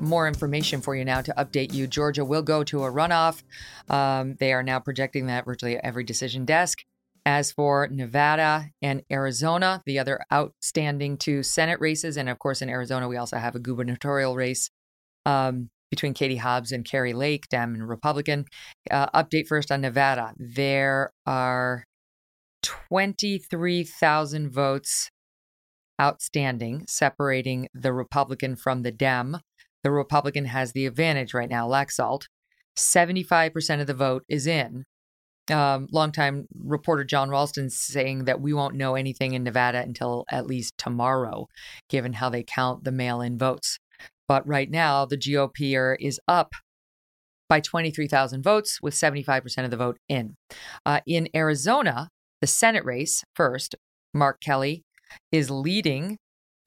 more information for you now to update you. Georgia will go to a runoff. Um, they are now projecting that virtually every decision desk. As for Nevada and Arizona, the other outstanding two Senate races, and of course in Arizona, we also have a gubernatorial race um, between Katie Hobbs and Kari Lake, Dem and Republican. Uh, update first on Nevada. There are 23,000 votes outstanding, separating the Republican from the Dem the Republican has the advantage right now, Laxalt. 75% of the vote is in. um, longtime reporter Jon Ralston saying that we won't know anything in Nevada until at least tomorrow, given how they count the mail in votes. But right now, the GOP is up by 23,000 votes with 75% of the vote in. Uh, in Arizona, the Senate race first, Mark Kelly is leading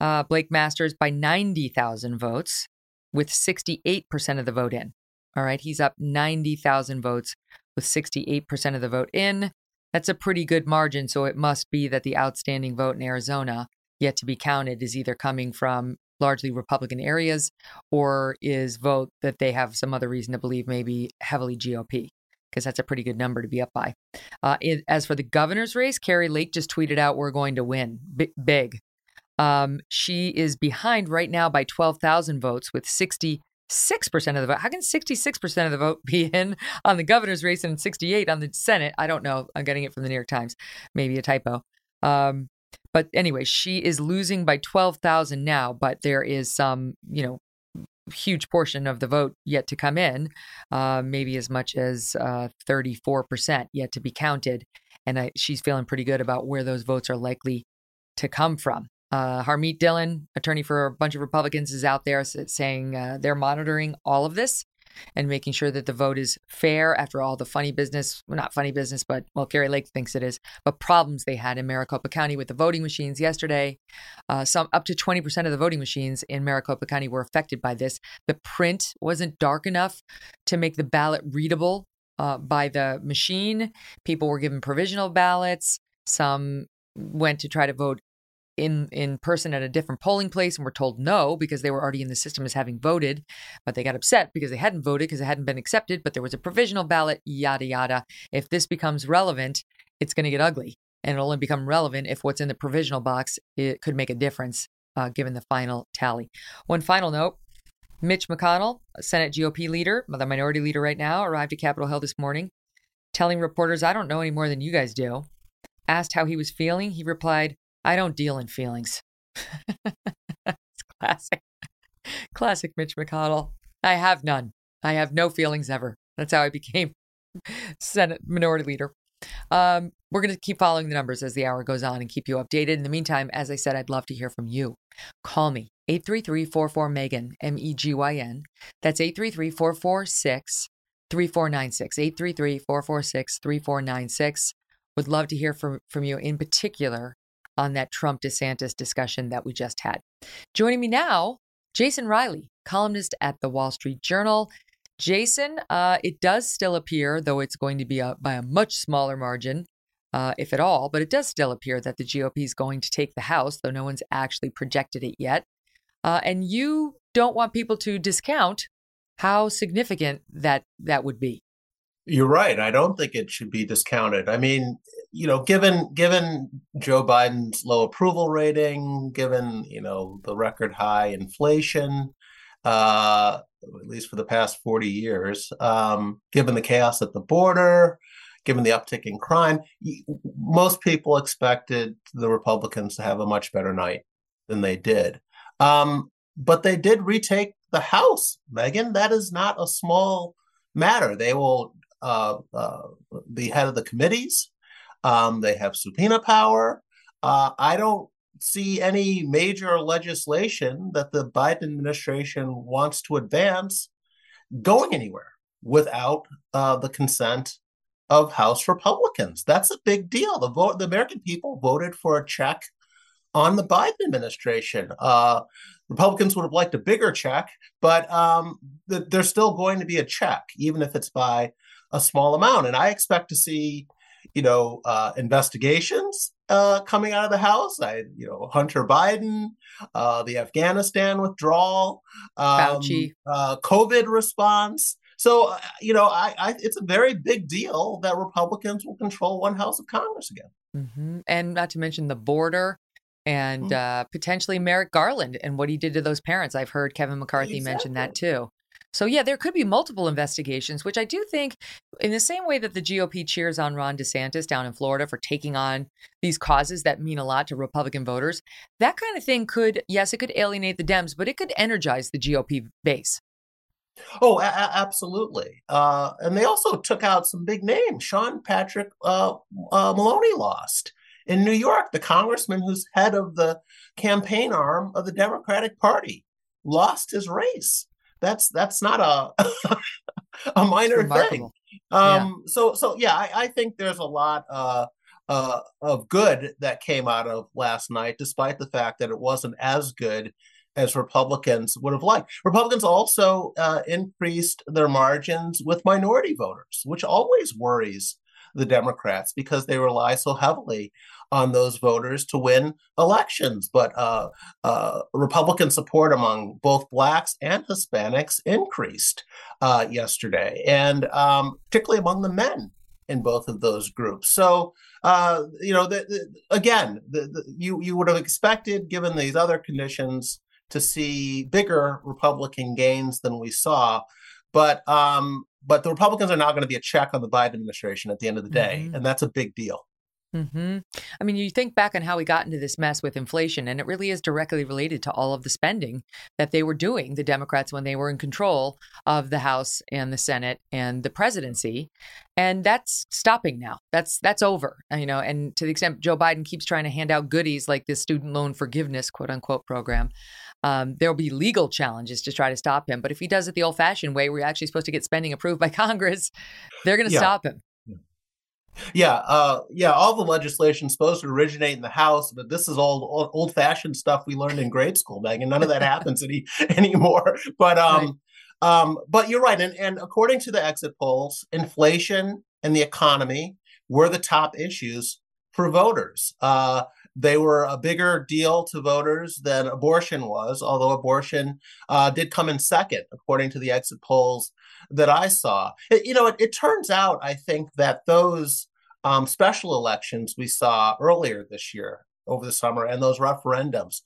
uh, Blake Masters by 90,000 votes with 68% of the vote in. All right, he's up 90,000 votes with 68% of the vote in. That's a pretty good margin. So it must be that the outstanding vote in Arizona, yet to be counted, is either coming from largely Republican areas or is vote that they have some other reason to believe maybe heavily GOP, because that's a pretty good number to be up by. Uh, it, as for the governor's race, Kari Lake just tweeted out, We're going to win B- big. Um, she is behind right now by 12,000 votes with 66% of the vote. How can 66% of the vote be in on the governor's race and 68 on the Senate? I don't know. I'm getting it from the New York Times. Maybe a typo. Um, but anyway, she is losing by 12,000 now, but there is some, you know, huge portion of the vote yet to come in, uh, maybe as much as uh, 34% yet to be counted. And I, she's feeling pretty good about where those votes are likely to come from. Uh, Harmeet Dillon, attorney for a bunch of Republicans, is out there saying uh, they're monitoring all of this and making sure that the vote is fair after all the funny business, well, not funny business, but well, Kari Lake thinks it is, but problems they had in Maricopa County with the voting machines yesterday. Uh, some up to 20% of the voting machines in Maricopa County were affected by this. The print wasn't dark enough to make the ballot readable uh, by the machine. People were given provisional ballots. Some went to try to vote in in person at a different polling place and were told no because they were already in the system as having voted but they got upset because they hadn't voted because it hadn't been accepted but there was a provisional ballot yada yada. If this becomes relevant it's going to get ugly and it'll only become relevant if what's in the provisional box it could make a difference uh, given the final tally. One final note mitch mcconnell senate gop leader the minority leader right now arrived at capitol hill this morning telling reporters i don't know any more than you guys do asked how he was feeling. He replied I don't deal in feelings. it's classic. Classic Mitch McConnell. I have none. I have no feelings ever. That's how I became Senate Minority Leader. Um, we're going to keep following the numbers as the hour goes on and keep you updated. In the meantime, as I said, I'd love to hear from you. Call me 833 44 Megyn, M E G Y N. That's 833 446 3496. 833 446 3496. Would love to hear from, from you in particular on that Trump DeSantis discussion that we just had. Joining me now, Jason Riley, columnist at the Wall Street Journal. Jason, uh, it does still appear, though it's going to be a, by a much smaller margin, uh, if at all, but it does still appear that the GOP is going to take the House, though no one's actually projected it yet. Uh, and you don't want people to discount how significant that that would be. You're right. I don't think it should be discounted. I mean, you know, given given Joe Biden's low approval rating, given you know the record high inflation, uh, at least for the past forty years, um, given the chaos at the border, given the uptick in crime, most people expected the Republicans to have a much better night than they did. Um, but they did retake the House, Megyn. That is not a small matter. They will uh, uh, the head of the committees. Um, they have subpoena power. Uh, I don't see any major legislation that the Biden administration wants to advance going anywhere without uh, the consent of House Republicans. That's a big deal. The vote, the American people voted for a check on the Biden administration. Uh, Republicans would have liked a bigger check, but um, th- there's still going to be a check, even if it's by a small amount. And I expect to see, you know, uh, investigations uh, coming out of the House. I, you know, Hunter Biden, uh, the Afghanistan withdrawal, um, Fauci, uh, COVID response. So, uh, you know, I, I, it's a very big deal that Republicans will control one House of Congress again. Mm-hmm. And not to mention the border and mm-hmm. uh, potentially Merrick Garland and what he did to those parents. I've heard Kevin McCarthy exactly. mention that too. So, yeah, there could be multiple investigations, which I do think, in the same way that the GOP cheers on Ron DeSantis down in Florida for taking on these causes that mean a lot to Republican voters, that kind of thing could, yes, it could alienate the Dems, but it could energize the GOP base. Oh, a- absolutely. Uh, and they also took out some big names. Sean Patrick uh, uh, Maloney lost in New York. The congressman who's head of the campaign arm of the Democratic Party lost his race. That's that's not a a minor thing. Um, yeah. So so yeah, I, I, think there's a lot uh, uh, of good that came out of last night, despite the fact that it wasn't as good as Republicans would have liked. Republicans also uh, increased their margins with minority voters, which always worries the Democrats because they rely so heavily on those voters to win elections. But uh, uh, Republican support among both blacks and Hispanics increased uh, yesterday, and um, particularly among the men in both of those groups. So, uh, you know, the, the, again, the, you you would have expected, given these other conditions, to see bigger Republican gains than we saw. But um, but the Republicans are not going to be a check on the Biden administration at the end of the day, mm-hmm. and that's a big deal. Mm-hmm. I mean, you think back on how we got into this mess with inflation, and it really is directly related to all of the spending that they were doing, the Democrats, when they were in control of the House and the Senate and the presidency, and that's stopping now. That's that's over. Uh, you know, and to the extent Joe Biden keeps trying to hand out goodies like this student loan forgiveness, quote unquote, program, um, there'll be legal challenges to try to stop him. But if he does it the old-fashioned way, where you're actually supposed to get spending approved by Congress, they're going to yeah. stop him. Yeah, uh, yeah. All the legislation supposed to originate in the House, but this is all old-fashioned stuff we learned in grade school, Megyn. None of that happens any anymore. But um, right. um, but you're right. And and according to the exit polls, inflation and the economy were the top issues for voters. Uh, they were a bigger deal to voters than abortion was, although abortion uh, did come in second, according to the exit polls that I saw. It, you know, it, it, turns out, I think, that those um, special elections we saw earlier this year over the summer and those referendums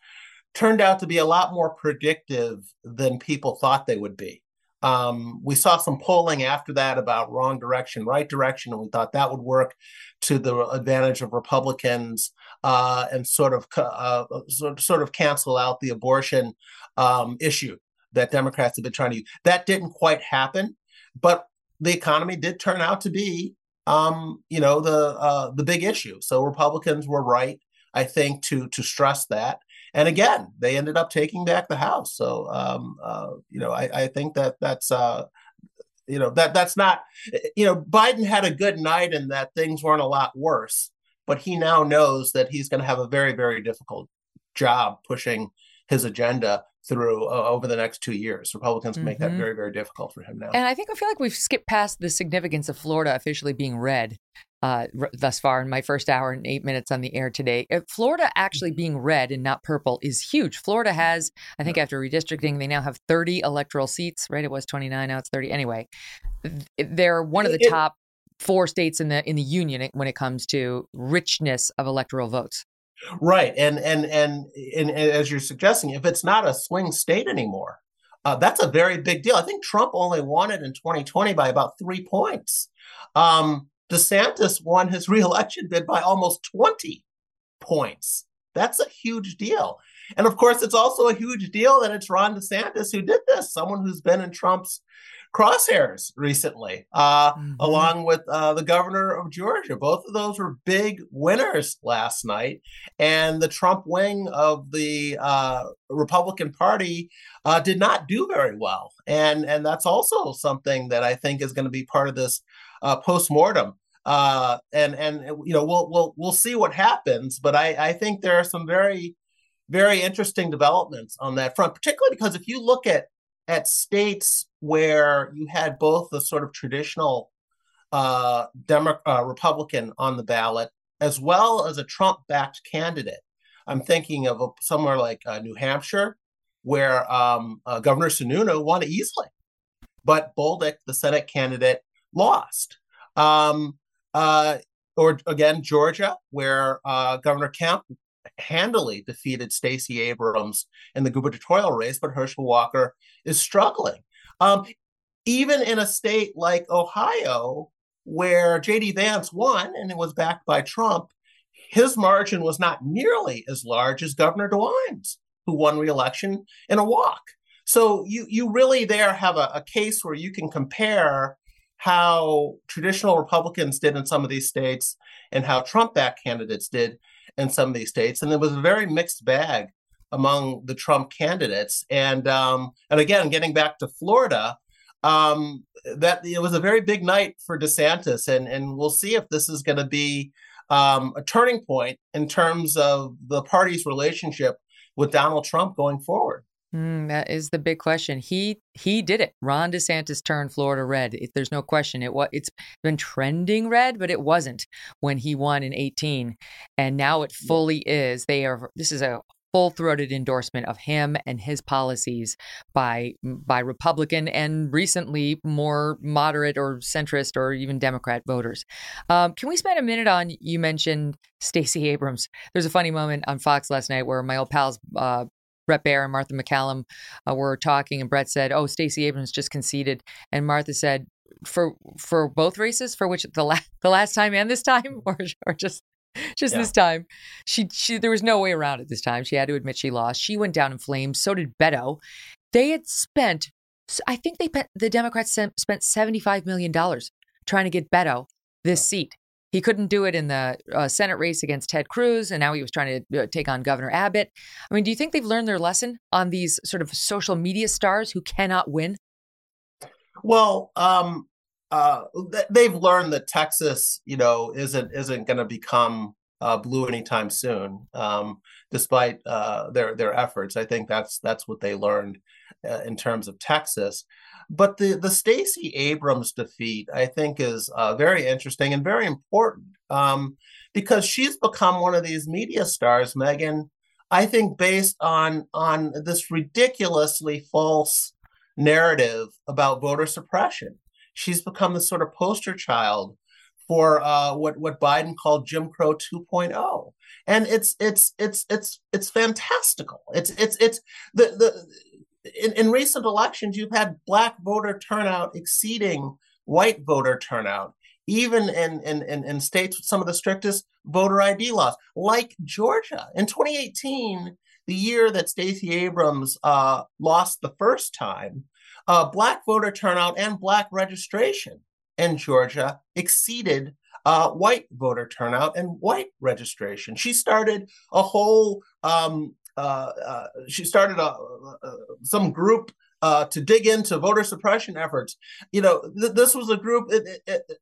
turned out to be a lot more predictive than people thought they would be. Um, we saw some polling after that about wrong direction, right direction, and we thought that would work to the advantage of Republicans uh, and sort of uh, sort of cancel out the abortion um, issue that Democrats have been trying to use. That didn't quite happen, but the economy did turn out to be, um, you know, the uh, the big issue. So Republicans were right, I think, to to stress that. And again, they ended up taking back the House. So, um, uh, you know, I, I, think that that's uh, you know that that's not you know Biden had a good night and that things weren't a lot worse, but he now knows that he's going to have a very very difficult job pushing his agenda through uh, over the next two years. Republicans mm-hmm. make that mm-hmm. very, very difficult for him now. And I think I feel like we've skipped past the significance of Florida officially being red uh, r- thus far in my first hour and eight minutes on the air today. Uh, Florida actually being red and not purple is huge. Florida has, I think, after redistricting, they now have 30 electoral seats. Right? It was 29, now it's 30. Anyway, they're one of the top four states in the in the union when it comes to richness of electoral votes. Right, and and and and, and as you're suggesting, if it's not a swing state anymore, uh, that's a very big deal. I think Trump only won it in 2020 by about three points. Um, DeSantis won his reelection bid by almost 20 points. That's a huge deal. And of course, it's also a huge deal that it's Ron DeSantis who did this, someone who's been in Trump's crosshairs recently, uh, mm-hmm. along with uh, the governor of Georgia. Both of those were big winners last night. And the Trump wing of the uh, Republican Party uh, did not do very well. And, and that's also something that I think is going to be part of this uh, postmortem. Uh, and and you know we'll we'll we'll see what happens, but I, I think there are some very very interesting developments on that front, particularly because if you look at at states where you had both the sort of traditional uh, Demo- uh, Republican on the ballot as well as a Trump-backed candidate. I'm thinking of a, somewhere like uh, New Hampshire, where um, uh, Governor Sununu won easily, but Bolduc, the Senate candidate, lost. Um, uh, or again, Georgia, where uh, Governor Kemp handily defeated Stacey Abrams in the gubernatorial race, but Herschel Walker is struggling. Um, even in a state like Ohio, where J.D. Vance won and it was backed by Trump, his margin was not nearly as large as Governor DeWine's, who won re-election in a walk. So you you really there have a, a case where you can compare how traditional Republicans did in some of these states and how Trump-backed candidates did in some of these states, and there was a very mixed bag among the Trump candidates. And um, and again, getting back to Florida, um, that it was a very big night for DeSantis, and and we'll see if this is going to be um, a turning point in terms of the party's relationship with Donald Trump going forward. Mm, that is the big question. He he did it. Ron DeSantis turned Florida red. It, there's no question. It was it's been trending red, but it wasn't when he won in 18, and now it fully is. They are. This is a full-throated endorsement of him and his policies by by Republican and recently more moderate or centrist or even Democrat voters. Um, can we spend a minute on you mentioned Stacey Abrams? There's a funny moment on Fox last night where my old pals uh, Bret Baier and Martha MacCallum uh, were talking, and Bret said, "Oh, Stacey Abrams just conceded," and Martha said, "For for both races, for which the last the last time and this time, or or just." Just yeah. this time, she she there was no way around it. This time, she had to admit she lost. She went down in flames. So did Beto. They had spent, I think they the Democrats spent seventy five million dollars trying to get Beto this seat. He couldn't do it in the uh, Senate race against Ted Cruz, and now he was trying to uh, take on Governor Abbott. I mean, do you think they've learned their lesson on these sort of social media stars who cannot win? Well, um, uh, they've learned that Texas, you know, isn't isn't going to become uh, blue anytime soon, um, despite uh, their their efforts. I think that's that's what they learned uh, in terms of Texas. But the the Stacey Abrams defeat, I think, is uh, very interesting and very important um, because she's become one of these media stars, Megyn. I think based on on this ridiculously false narrative about voter suppression, she's become the sort of poster child for uh, what what Biden called Jim Crow 2.0, and it's it's it's it's it's fantastical. It's it's it's the the in, in recent elections, you've had black voter turnout exceeding white voter turnout, even in, in, in, in states with some of the strictest voter ID laws, like Georgia. In 2018, the year that Stacey Abrams uh, lost the first time, uh, black voter turnout and black registration in Georgia exceeded uh, white voter turnout and white registration. She started a whole um, she started a, some group uh, to dig into voter suppression efforts. You know, th- this was a group in,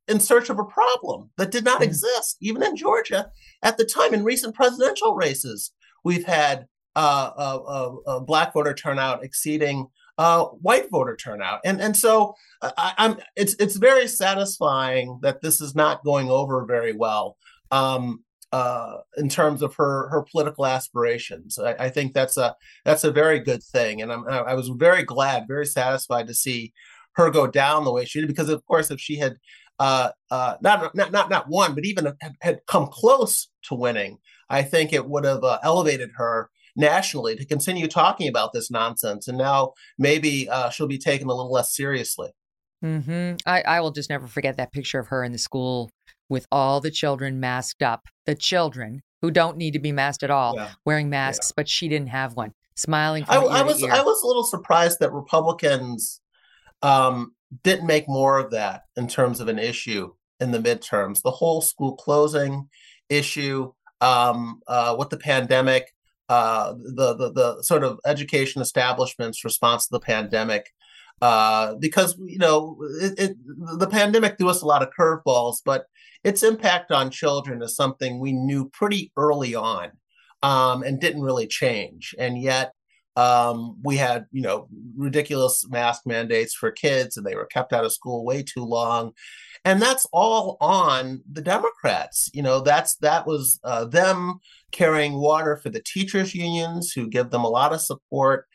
in, search of a problem that did not mm exist, even in Georgia at the time. In recent presidential races, we've had uh, black voter turnout exceeding uh, white voter turnout, and and so I, am it's it's very satisfying that this is not going over very well. Um, uh, in terms of her her political aspirations. I, I, think that's a that's a very good thing, and I'm, I was very glad, very satisfied to see her go down the way she did. Because of course, if she had uh, uh, not not not not won, but even had, had, come close to winning, I think it would have uh, elevated her nationally to continue talking about this nonsense. And now maybe uh, she'll be taken a little less seriously. Mm-hmm. I, I will just never forget that picture of her in the school with all the children masked up. The children who don't need to be masked at all, yeah. wearing masks, yeah. but she didn't have one. Smiling. I, I, was I was a little surprised that Republicans um, didn't make more of that in terms of an issue in the midterms. The whole school closing issue um, uh, with the pandemic, uh, the, the the sort of education establishment's response to the pandemic uh, because you know it, it, the pandemic threw us a lot of curveballs, but its impact on children is something we knew pretty early on um, and didn't really change. And yet um, we had you know ridiculous mask mandates for kids, and they were kept out of school way too long. And that's all on the Democrats. You know, that's that was uh, them carrying water for the teachers unions who give them a lot of support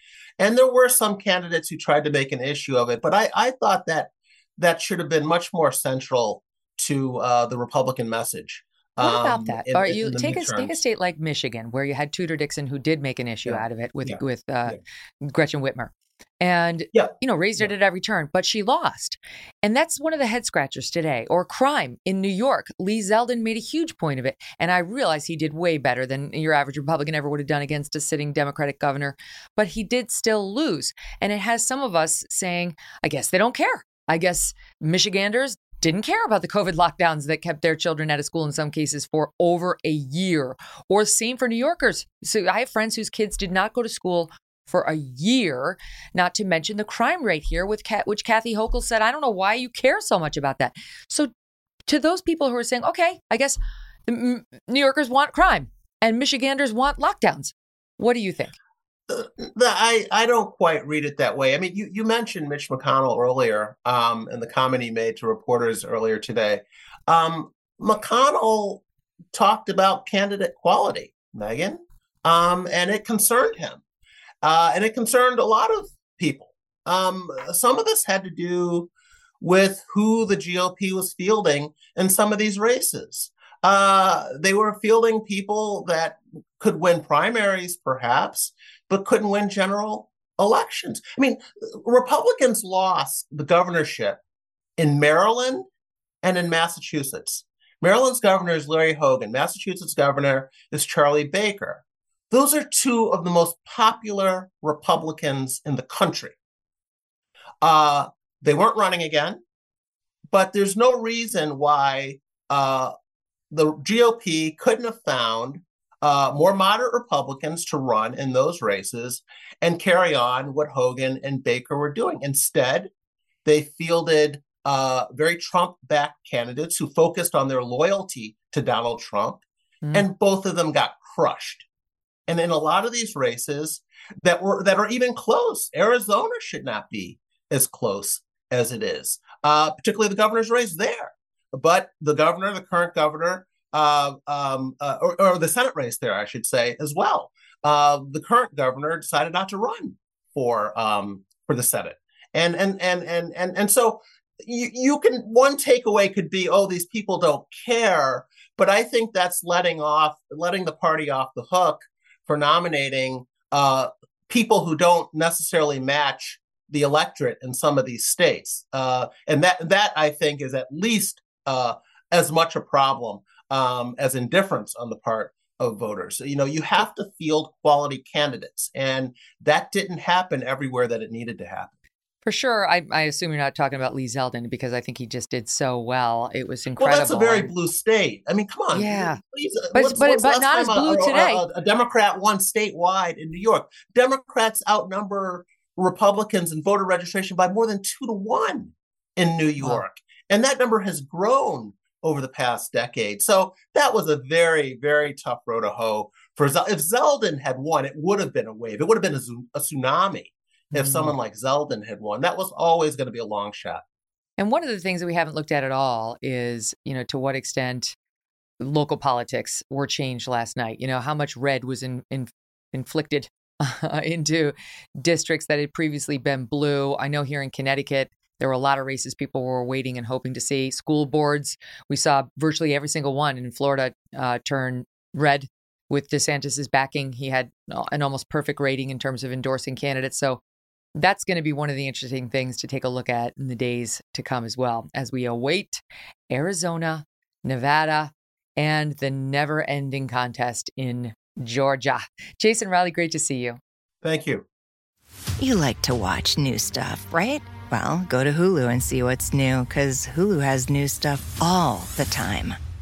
and there were some candidates who tried to make an issue of it, but I, I thought that that should have been much more central to uh, the Republican message. What um, about that? In, Are you take a take a state like Michigan, where you had Tudor Dixon, who did make an issue yeah. out of it with yeah. with uh, yeah. Gretchen Whitmer. And Yeah. you know raised it Yeah. at every turn but she lost and that's one of the head scratchers today or crime in new york lee zeldin made a huge point of it and i realize he did way better than your average republican ever would have done against a sitting democratic governor but he did still lose and it has some of us saying i guess they don't care i guess michiganders didn't care about the COVID lockdowns that kept their children out of school in some cases for over a year. Or same for New Yorkers. So I have friends whose kids did not go to school for a year, not to mention the crime rate here, with which Kathy Hochul said, I don't know why you care so much about that. So to those people who are saying, okay, I guess New Yorkers want crime and Michiganders want lockdowns. What do you think? Uh, I I don't quite read it that way. I mean, you you mentioned Mitch McConnell earlier, um, and the comment he made to reporters earlier today. Um, McConnell talked about candidate quality, Megyn, um, and it concerned him, uh, and it concerned a lot of people. Um, some of this had to do with who the GOP was fielding in some of these races. Uh, they were fielding people that could win primaries, perhaps, but couldn't win general elections. I mean, Republicans lost the governorship in Maryland and in Massachusetts. Maryland's governor is Larry Hogan, Massachusetts governor is Charlie Baker. Those are two of the most popular Republicans in the country. Uh, they weren't running again, but there's no reason why uh, the GOP couldn't have found uh, more moderate Republicans to run in those races and carry on what Hogan and Baker were doing. Instead, they fielded uh, very Trump backed candidates who focused on their loyalty to Donald Trump, Mm. and both of them got crushed. And in a lot of these races that were that are even close, Arizona should not be as close as it is, uh, particularly the governor's race there. But the governor, the current governor, uh, um, uh, or, or, the Senate race there, I should say, as well. Uh, the current governor decided not to run for um, for the Senate, and and and and and and so you you can one takeaway could be, oh, these people don't care, but I think that's letting off letting the party off the hook for nominating uh, people who don't necessarily match the electorate in some of these states, uh, and that that I think is at least uh, as much a problem um, as indifference on the part of voters. You know, you have to field quality candidates, and that didn't happen everywhere that it needed to happen. For sure. I, I assume you're not talking about Lee Zeldin because I think he just did so well. It was incredible. Well, that's a very blue state. I mean, come on. Yeah. Please, but what's, but, what's but not as blue a, today. A, a, Democrat won statewide in New York. Democrats outnumber Republicans in voter registration by more than two to one in New York. Wow. And that number has grown over the past decade. So that was a very, very tough road to hoe for Zel- if Zeldin had won, it would have been a wave. It would have been a, a tsunami if mm-hmm. someone like Zeldin had won. That was always going to be a long shot. And one of the things that we haven't looked at at all is, you know, to what extent local politics were changed last night. You know, how much red was in, in, inflicted into districts that had previously been blue. I know here in Connecticut, there were a lot of races people were waiting and hoping to see. School boards, we saw virtually every single one in Florida uh, turn red with DeSantis's backing. He had an almost perfect rating in terms of endorsing candidates. So that's going to be one of the interesting things to take a look at in the days to come as well as we await Arizona, Nevada, and the never ending contest in Georgia. Jason Riley, great to see you. Thank you. You like to watch new stuff, right? Well, go to Hulu and see what's new because Hulu has new stuff all the time.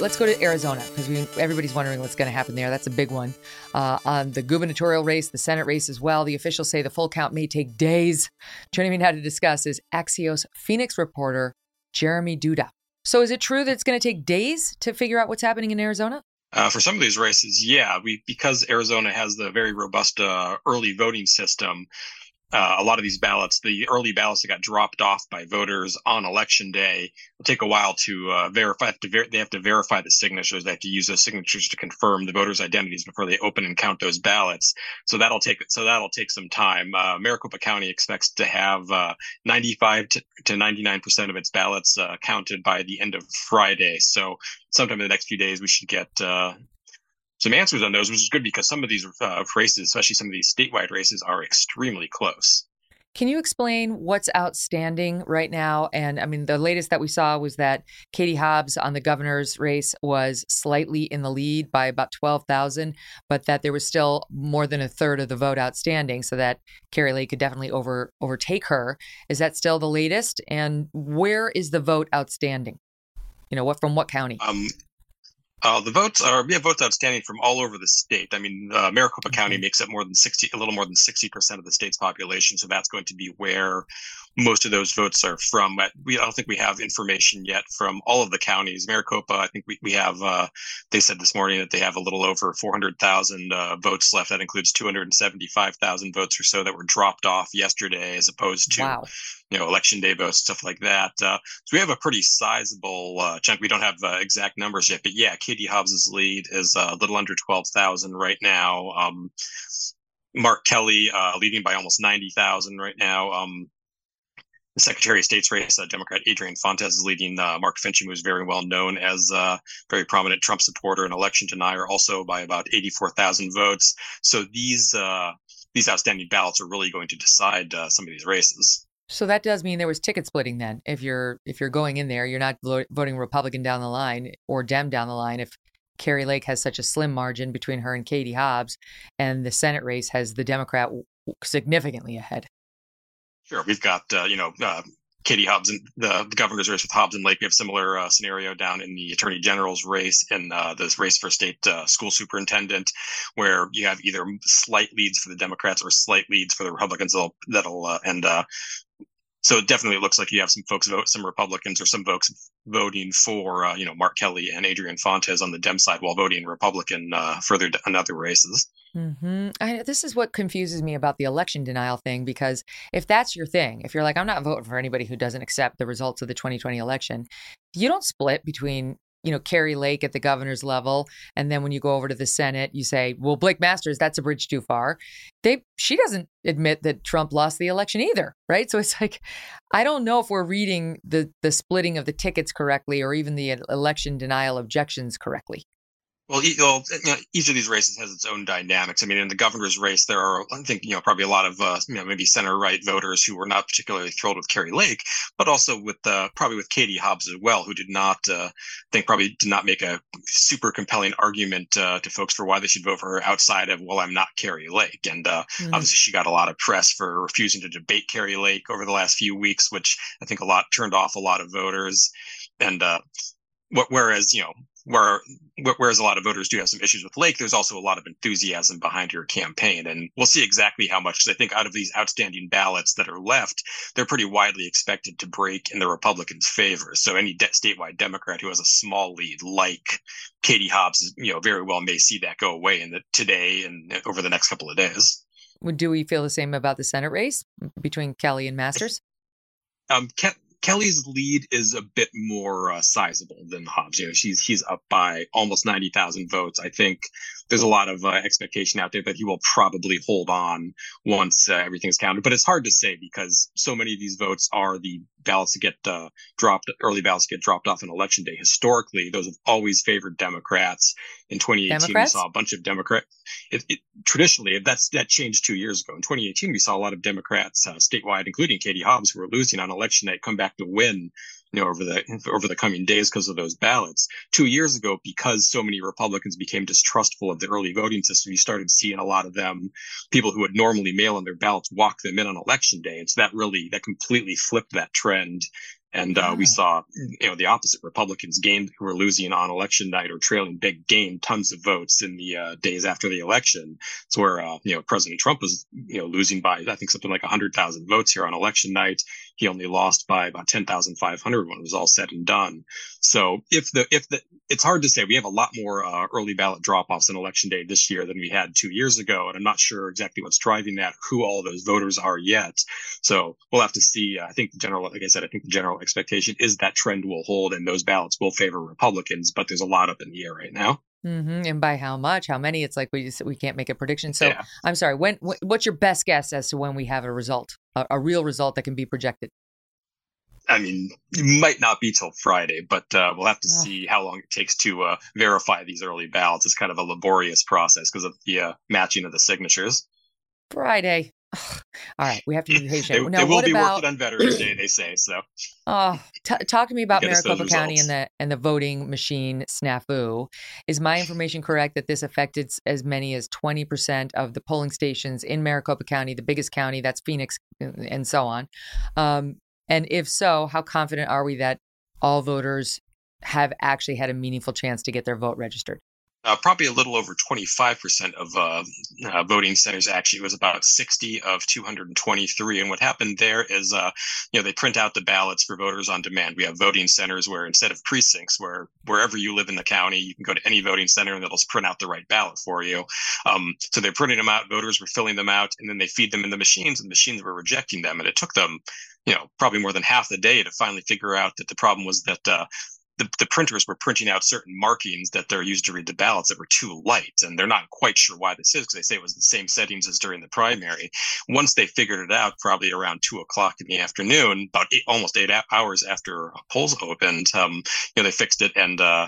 Let's go to Arizona because everybody's wondering what's going to happen there. That's a big one. Uh, on the gubernatorial race, the Senate race as well, the officials say the full count may take days. Joining me now to discuss is Axios Phoenix reporter Jeremy Duda. So, is it true that it's going to take days to figure out what's happening in Arizona? Uh, for some of these races, yeah, we because Arizona has the very robust uh, early voting system. Uh, a lot of these ballots, the early ballots that got dropped off by voters on election day, will take a while to uh, verify. To ver- they have to verify the signatures. They have to use those signatures to confirm the voters' identities before they open and count those ballots. So that'll take so that'll take some time. Uh, Maricopa County expects to have uh, 95 to, 99 percent of its ballots uh, counted by the end of Friday. So sometime in the next few days, we should get uh, some answers on those, which is good because some of these uh, races, especially some of these statewide races, are extremely close. Can you explain what's outstanding right now? And I mean, the latest that we saw was that Katie Hobbs on the governor's race was slightly in the lead by about 12,000, but that there was still more than a third of the vote outstanding, so that Kari Lake could definitely over overtake her. Is that still the latest? And where is the vote outstanding? You know, what from what county? Um, uh, the votes are we have votes outstanding from all over the state. I mean, uh, Maricopa mm-hmm. County makes up more than sixty, a little more than sixty percent of the state's population, so that's going to be where most of those votes are from. But we I don't think we have information yet from all of the counties. Maricopa, I think we we have. Uh, they said this morning that they have a little over four hundred thousand uh, votes left. That includes two hundred and seventy five thousand votes or so that were dropped off yesterday, as opposed to. Wow you know, election day votes, stuff like that. Uh, so we have a pretty sizable uh, chunk. We don't have uh, exact numbers yet, but yeah, Katie Hobbs's lead is uh, a little under 12,000 right now. Um, Mark Kelly uh, leading by almost 90,000 right now. Um, the Secretary of State's race, uh, Democrat Adrian Fontes is leading. Mark Finchem, who's very well known as a very prominent Trump supporter and election denier, also by about 84,000 votes. So these these outstanding ballots are really going to decide some of these races. So that does mean there was ticket splitting then. If you're if you're going in there, you're not voting Republican down the line or Dem down the line. If Kari Lake has such a slim margin between her and Katie Hobbs, and the Senate race has the Democrat significantly ahead. Sure, we've got uh, you know uh, Katie Hobbs and the, the, governor's race with Hobbs and Lake. We have similar uh, scenario down in the attorney general's race in uh, this race for state uh, school superintendent, where you have either slight leads for the Democrats or slight leads for the Republicans that'll, that'll uh, and so it definitely looks like you have some folks vote, some Republicans or some folks voting for, uh, you know, Mark Kelly and Adrian Fontes on the Dem side while voting Republican uh, further in other races. Mm-hmm. I, this is what confuses me about the election denial thing because if that's your thing, if you're like, I'm not voting for anybody who doesn't accept the results of the 2020 election, you don't split between you know, Kari Lake at the governor's level. And then when you go over to the Senate, you say, well, Blake Masters, that's a bridge too far. They she doesn't admit that Trump lost the election either, right? So it's like, I don't know if we're reading the the splitting of the tickets correctly or even the uh, election denial objections correctly. Well, you know, each of these races has its own dynamics. I mean, in the governor's race, there are, I think, you know, probably a lot of, uh, you know, maybe center right voters who were not particularly thrilled with Kari Lake, but also with, uh, probably with Katie Hobbs as well, who did not, uh, think probably did not make a super compelling argument uh, to folks for why they should vote for her outside of, well, I'm not Kari Lake. And uh, mm-hmm. obviously, she got a lot of press for refusing to debate Kari Lake over the last few weeks, which I think a lot turned off a lot of voters. And uh, whereas, you know, where whereas a lot of voters do have some issues with Lake, there's also a lot of enthusiasm behind her campaign, and we'll see exactly how much. Because I think out of these outstanding ballots that are left, they're pretty widely expected to break in the Republicans' favor. So any de- statewide Democrat who has a small lead, like Katie Hobbs, you know, very well may see that go away in the today and over the next couple of days. Do we feel the same about the Senate race between Kelly and Masters? Um, Ke- Kelly's lead is a bit more uh, sizable than Hobbs. You know, she's he's up by almost ninety thousand votes. I think there's a lot of uh, expectation out there that he will probably hold on once uh, everything's counted. But it's hard to say because so many of these votes are the ballots that get uh, dropped, early ballots get dropped off on election day. Historically, those have always favored Democrats. In 2018, Democrats? we saw a bunch of Democrats. It, it, traditionally, that's that changed two years ago. In 2018, we saw a lot of Democrats uh, statewide, including Katie Hobbs, who were losing on election night, come back to win you know, over the over the coming days because of those ballots. Two years ago, because so many Republicans became distrustful of the early voting system, you started seeing a lot of them, people who would normally mail in their ballots, walk them in on election day, and so that really that completely flipped that trend. And uh, we saw, you know, the opposite. Republicans gained, who were losing on election night or trailing big, gained tons of votes in the uh, days after the election. It's where, uh, you know, President Trump was, you know, losing by, I think, something like 100,000 votes here on election night. He only lost by about 10,500 when it was all said and done. So if the if the it's hard to say. We have a lot more uh, early ballot drop offs on election day this year than we had two years ago, and I'm not sure exactly what's driving that, who all those voters are yet. So we'll have to see. I think the general, like I said, I think the general expectation is that trend will hold and those ballots will favor Republicans, but there's a lot up in the air right now. Mm-hmm. And by how much, how many? It's like we just, we can't make a prediction. So yeah. I'm sorry. When what's your best guess as to when we have a result, a, a real result that can be projected? I mean, it might not be till Friday, but uh, we'll have to see how long it takes to uh, verify these early ballots. It's kind of a laborious process because of the uh, matching of the signatures. Friday. All right, we have to be patient. they, now, they will be about... working on Veterans Day, they say. So, oh, t- talk to me about Maricopa County and the and the voting machine snafu. Is my information correct that this affected as many as twenty percent of the polling stations in Maricopa County, the biggest county? That's Phoenix, and so on. Um, and if so, how confident are we that all voters have actually had a meaningful chance to get their vote registered? Uh, probably a little over 25% of uh, uh, voting centers actually it was about 60 of 223 and what happened there is uh, you know they print out the ballots for voters on demand. We have voting centers where instead of precincts where wherever you live in the county you can go to any voting center and it'll print out the right ballot for you. Um, so they're printing them out voters were filling them out and then they feed them in the machines and the machines were rejecting them. And it took them you know probably more than half the day to finally figure out that the problem was that uh, the, the printers were printing out certain markings that they're used to read the ballots that were too light and they're not quite sure why this is because they say it was the same settings as during the primary. Once they figured it out probably around two o'clock in the afternoon about eight, almost eight hours after polls opened um, you know they fixed it and uh,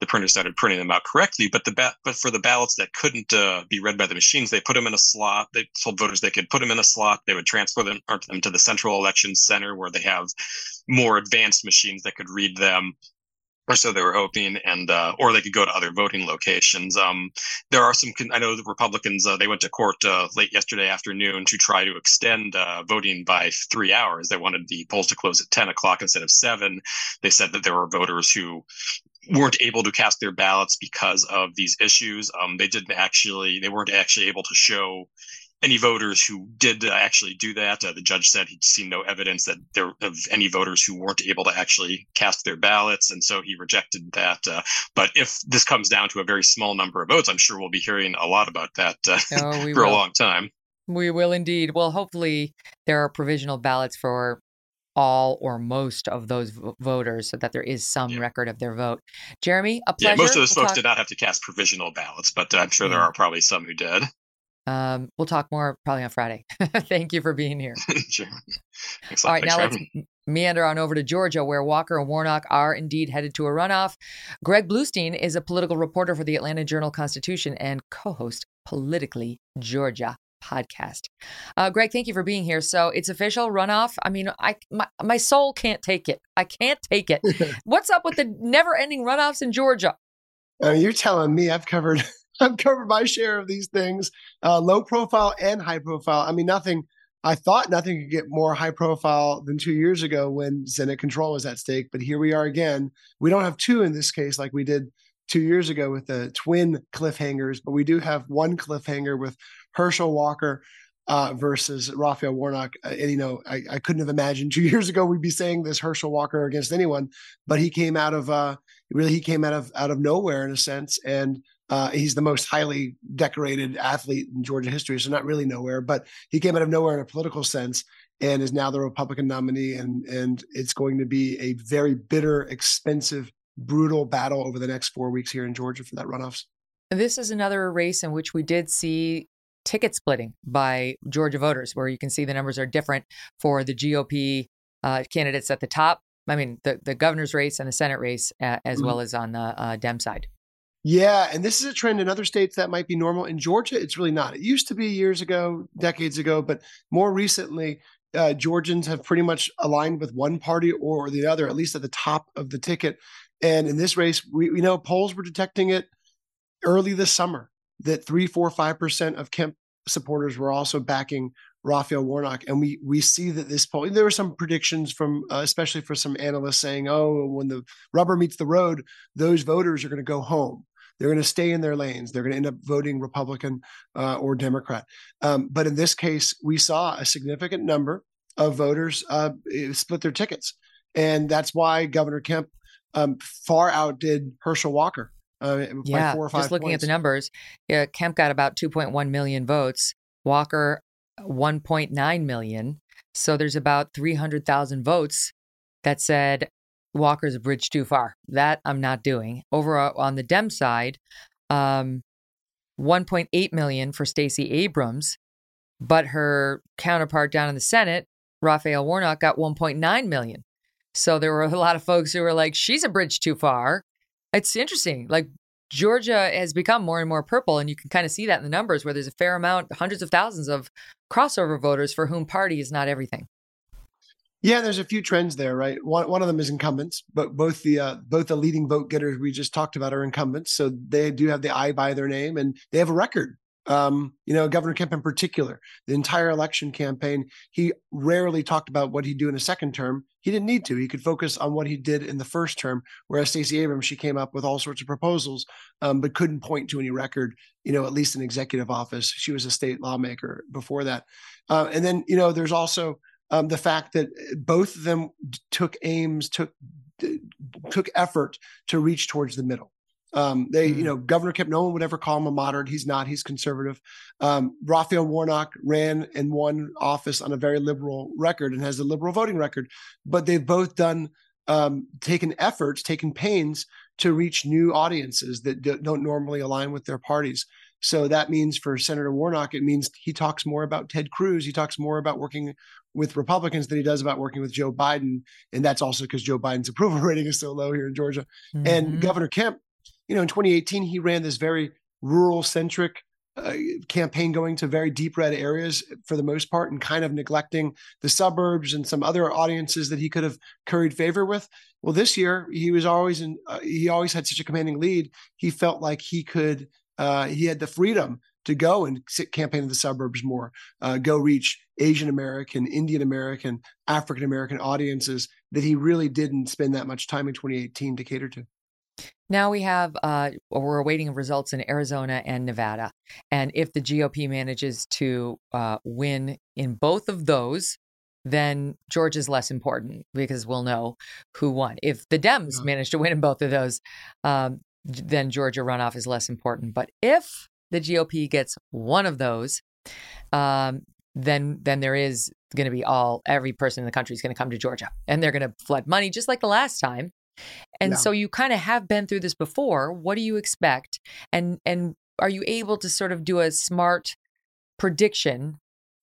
the printer started printing them out correctly. But the ba- but for the ballots that couldn't uh, be read by the machines, they put them in a slot. They told voters they could put them in a slot. They would transfer them, them to the central election center where they have more advanced machines that could read them. Or so they were hoping, and uh, or they could go to other voting locations. Um, there are some. I know the Republicans. Uh, they went to court uh, late yesterday afternoon to try to extend uh, voting by three hours. They wanted the polls to close at ten o'clock instead of seven. They said that there were voters who weren't able to cast their ballots because of these issues. Um, they didn't actually, they weren't actually able to show any voters who did uh, actually do that. Uh, the judge said he'd seen no evidence that there of any voters who weren't able to actually cast their ballots, and so he rejected that. Uh, but if this comes down to a very small number of votes, I'm sure we'll be hearing a lot about that uh, oh, for will. a long time. We will indeed. Well, hopefully there are provisional ballots for all or most of those v- voters so that there is some yeah. record of their vote. Jeremy, a pleasure. Yeah, most of those we'll folks talk... did not have to cast provisional ballots, but uh, I'm sure yeah. there are probably some who did. Um, we'll talk more probably on Friday. Thank you for being here. sure. All right, now let's meander on over to Georgia, where Walker and Warnock are indeed headed to a runoff. Greg Bluestein is a political reporter for the Atlanta Journal Constitution and co host Politically Georgia podcast. Uh, Greg, thank you for being here. So it's official runoff. I mean, I my, my soul can't take it. I can't take it. What's up with the never-ending runoffs in Georgia? Uh, you're telling me I've covered I've covered my share of these things, uh, low profile and high profile. I mean, nothing. I thought nothing could get more high profile than two years ago when Senate control was at stake. But here we are again. We don't have two in this case like we did two years ago with the twin cliffhangers, but we do have one cliffhanger with Herschel Walker uh, versus Raphael Warnock. Uh, and, you know, I, I, couldn't have imagined two years ago we'd be saying this Herschel Walker against anyone, but he came out of uh, really he came out of out of nowhere in a sense, and uh, he's the most highly decorated athlete in Georgia history. So not really nowhere, but he came out of nowhere in a political sense. And is now the Republican nominee, and and it's going to be a very bitter, expensive, brutal battle over the next four weeks here in Georgia for that runoffs. This is another race in which we did see ticket splitting by Georgia voters, where you can see the numbers are different for the GOP uh, candidates at the top. I mean, the, the governor's race and the Senate race, uh, as mm-hmm. well as on the uh, Dem side. Yeah, and this is a trend in other states that might be normal. In Georgia, it's really not. It used to be years ago, decades ago, but more recently, uh, Georgians have pretty much aligned with one party or the other, at least at the top of the ticket. And in this race, we, we know polls were detecting it early this summer that three, four, five percent of Kemp supporters were also backing Raphael Warnock, and we we see that this poll. There were some predictions from, uh, especially for some analysts, saying, "Oh, when the rubber meets the road, those voters are going to go home. They're going to stay in their lanes. They're going to end up voting Republican uh, or Democrat." Um, but in this case, we saw a significant number of voters uh, split their tickets, and that's why Governor Kemp um, far outdid Herschel Walker. Uh, yeah, just looking points. at the numbers, yeah, Kemp got about 2.1 million votes. Walker 1.9 million. So there's about 300,000 votes that said Walker's a bridge too far. That I'm not doing. Over on the Dem side, um, 1.8 million for Stacey Abrams, but her counterpart down in the Senate, Raphael Warnock, got 1.9 million. So there were a lot of folks who were like, she's a bridge too far. It's interesting. Like Georgia has become more and more purple, and you can kind of see that in the numbers where there's a fair amount, hundreds of thousands of crossover voters for whom party is not everything. Yeah, there's a few trends there, right? One one of them is incumbents, but both the uh, both the leading vote getters we just talked about are incumbents, so they do have the I by their name, and they have a record. Um, you know, Governor Kemp in particular, the entire election campaign, he rarely talked about what he'd do in a second term. He didn't need to. He could focus on what he did in the first term. Whereas Stacey Abrams, she came up with all sorts of proposals, um, but couldn't point to any record. You know, at least in executive office, she was a state lawmaker before that. Uh, and then, you know, there's also um, the fact that both of them took aims, took took effort to reach towards the middle. Um, they, mm. you know, Governor Kemp, no one would ever call him a moderate. He's not. He's conservative. Um, Raphael Warnock ran and won office on a very liberal record and has a liberal voting record. But they've both done um, taken efforts, taken pains to reach new audiences that don't normally align with their parties. So that means for Senator Warnock, it means he talks more about Ted Cruz. He talks more about working with Republicans than he does about working with Joe Biden. And that's also because Joe Biden's approval rating is so low here in Georgia. Mm-hmm. And Governor Kemp, you know, in 2018, he ran this very rural centric uh, campaign going to very deep red areas for the most part and kind of neglecting the suburbs and some other audiences that he could have curried favor with. Well, this year he was always in, uh, he always had such a commanding lead. He felt like he could uh, he had the freedom to go and sit, campaign in the suburbs more, uh, go reach Asian American, Indian American, African American audiences that he really didn't spend that much time in 2018 to cater to. Now we have, uh, we're awaiting results in Arizona and Nevada. And if the GOP manages to uh, win in both of those, then Georgia's less important because we'll know who won. If the Dems uh-huh. manage to win in both of those, um, then Georgia runoff is less important. But if the GOP gets one of those, um, then then there is going to be all every person in the country is going to come to Georgia, and they're going to flood money just like the last time. And so you kind of have been through this before. What do you expect? And and are you able to sort of do a smart prediction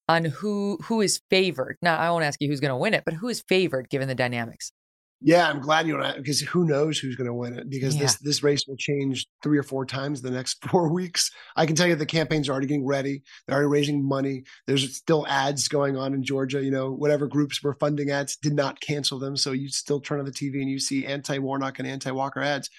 on who who is favored? Now I won't ask you who's going to win it, but who is favored given the dynamics? Yeah, I'm glad you don't because who knows who's going to win it because yeah. this this race will change three or four times the next four weeks. I can tell you the campaigns are already getting ready. They're already raising money. There's still ads going on in Georgia. You know, whatever groups were funding ads did not cancel them, so you still turn on the TV and you see anti Warnock and anti Walker ads.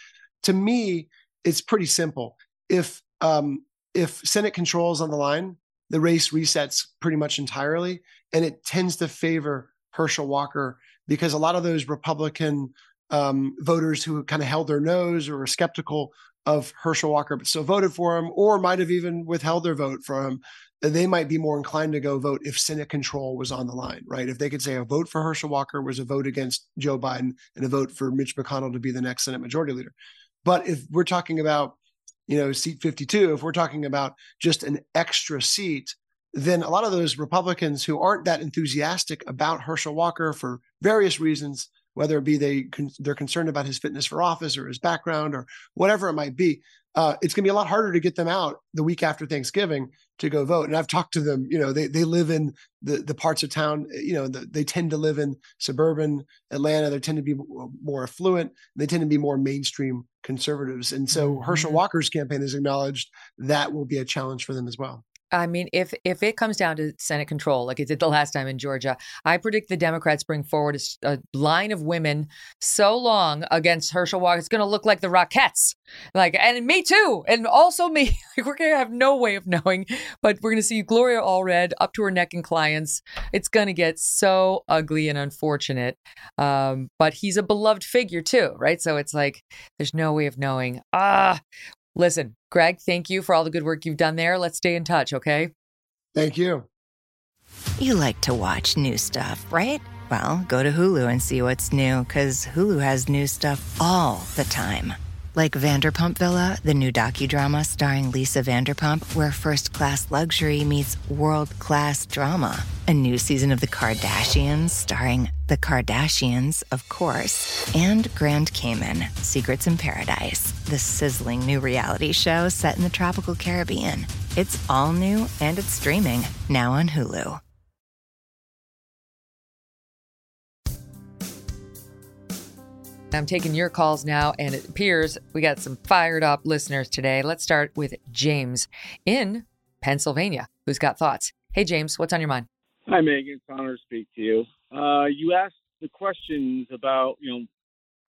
To me, it's pretty simple. If um, if Senate control is on the line, the race resets pretty much entirely, and it tends to favor Herschel Walker because a lot of those Republican um, voters who kind of held their nose or were skeptical of Herschel Walker, but still voted for him, or might have even withheld their vote for him, they might be more inclined to go vote if Senate control was on the line, right? If they could say a vote for Herschel Walker was a vote against Joe Biden and a vote for Mitch McConnell to be the next Senate Majority Leader. But if we're talking about, you know, seat 52, if we're talking about just an extra seat, then a lot of those Republicans who aren't that enthusiastic about Herschel Walker for various reasons, whether it be they they're concerned about his fitness for office or his background or whatever it might be, uh, it's going to be a lot harder to get them out the week after Thanksgiving to go vote. And I've talked to them. You know, they they live in the the parts of town. You know, the, they tend to live in suburban Atlanta. They tend to be more affluent. They tend to be more mainstream conservatives. And so mm-hmm. Herschel Walker's campaign has acknowledged that will be a challenge for them as well. I mean, if if it comes down to Senate control, like it did the last time in Georgia, I predict the Democrats bring forward a, a line of women so long against Herschel Walker, it's going to look like the Rockettes, like, and me too, and also me. Like, we're going to have no way of knowing, but we're going to see Gloria Allred up to her neck in clients. It's going to get so ugly and unfortunate. Um, but he's a beloved figure too, right? So it's like there's no way of knowing. Ah, Listen, Greg, thank you for all the good work you've done there. Let's stay in touch, okay? Thank you. You like to watch new stuff, right? Well, go to Hulu and see what's new, because Hulu has new stuff all the time. Like Vanderpump Villa, the new docudrama starring Lisa Vanderpump, where first class luxury meets world class drama. A new season of The Kardashians starring The Kardashians, of course, and Grand Cayman, Secrets in Paradise, the sizzling new reality show set in the tropical Caribbean. It's all new and it's streaming now on Hulu. I'm taking your calls now, and it appears we got some fired up listeners today. Let's start with James in Pennsylvania, who's got thoughts. Hey, James, what's on your mind? Hi, Megyn. It's an honor to speak to you. Uh, you asked the questions about, you know,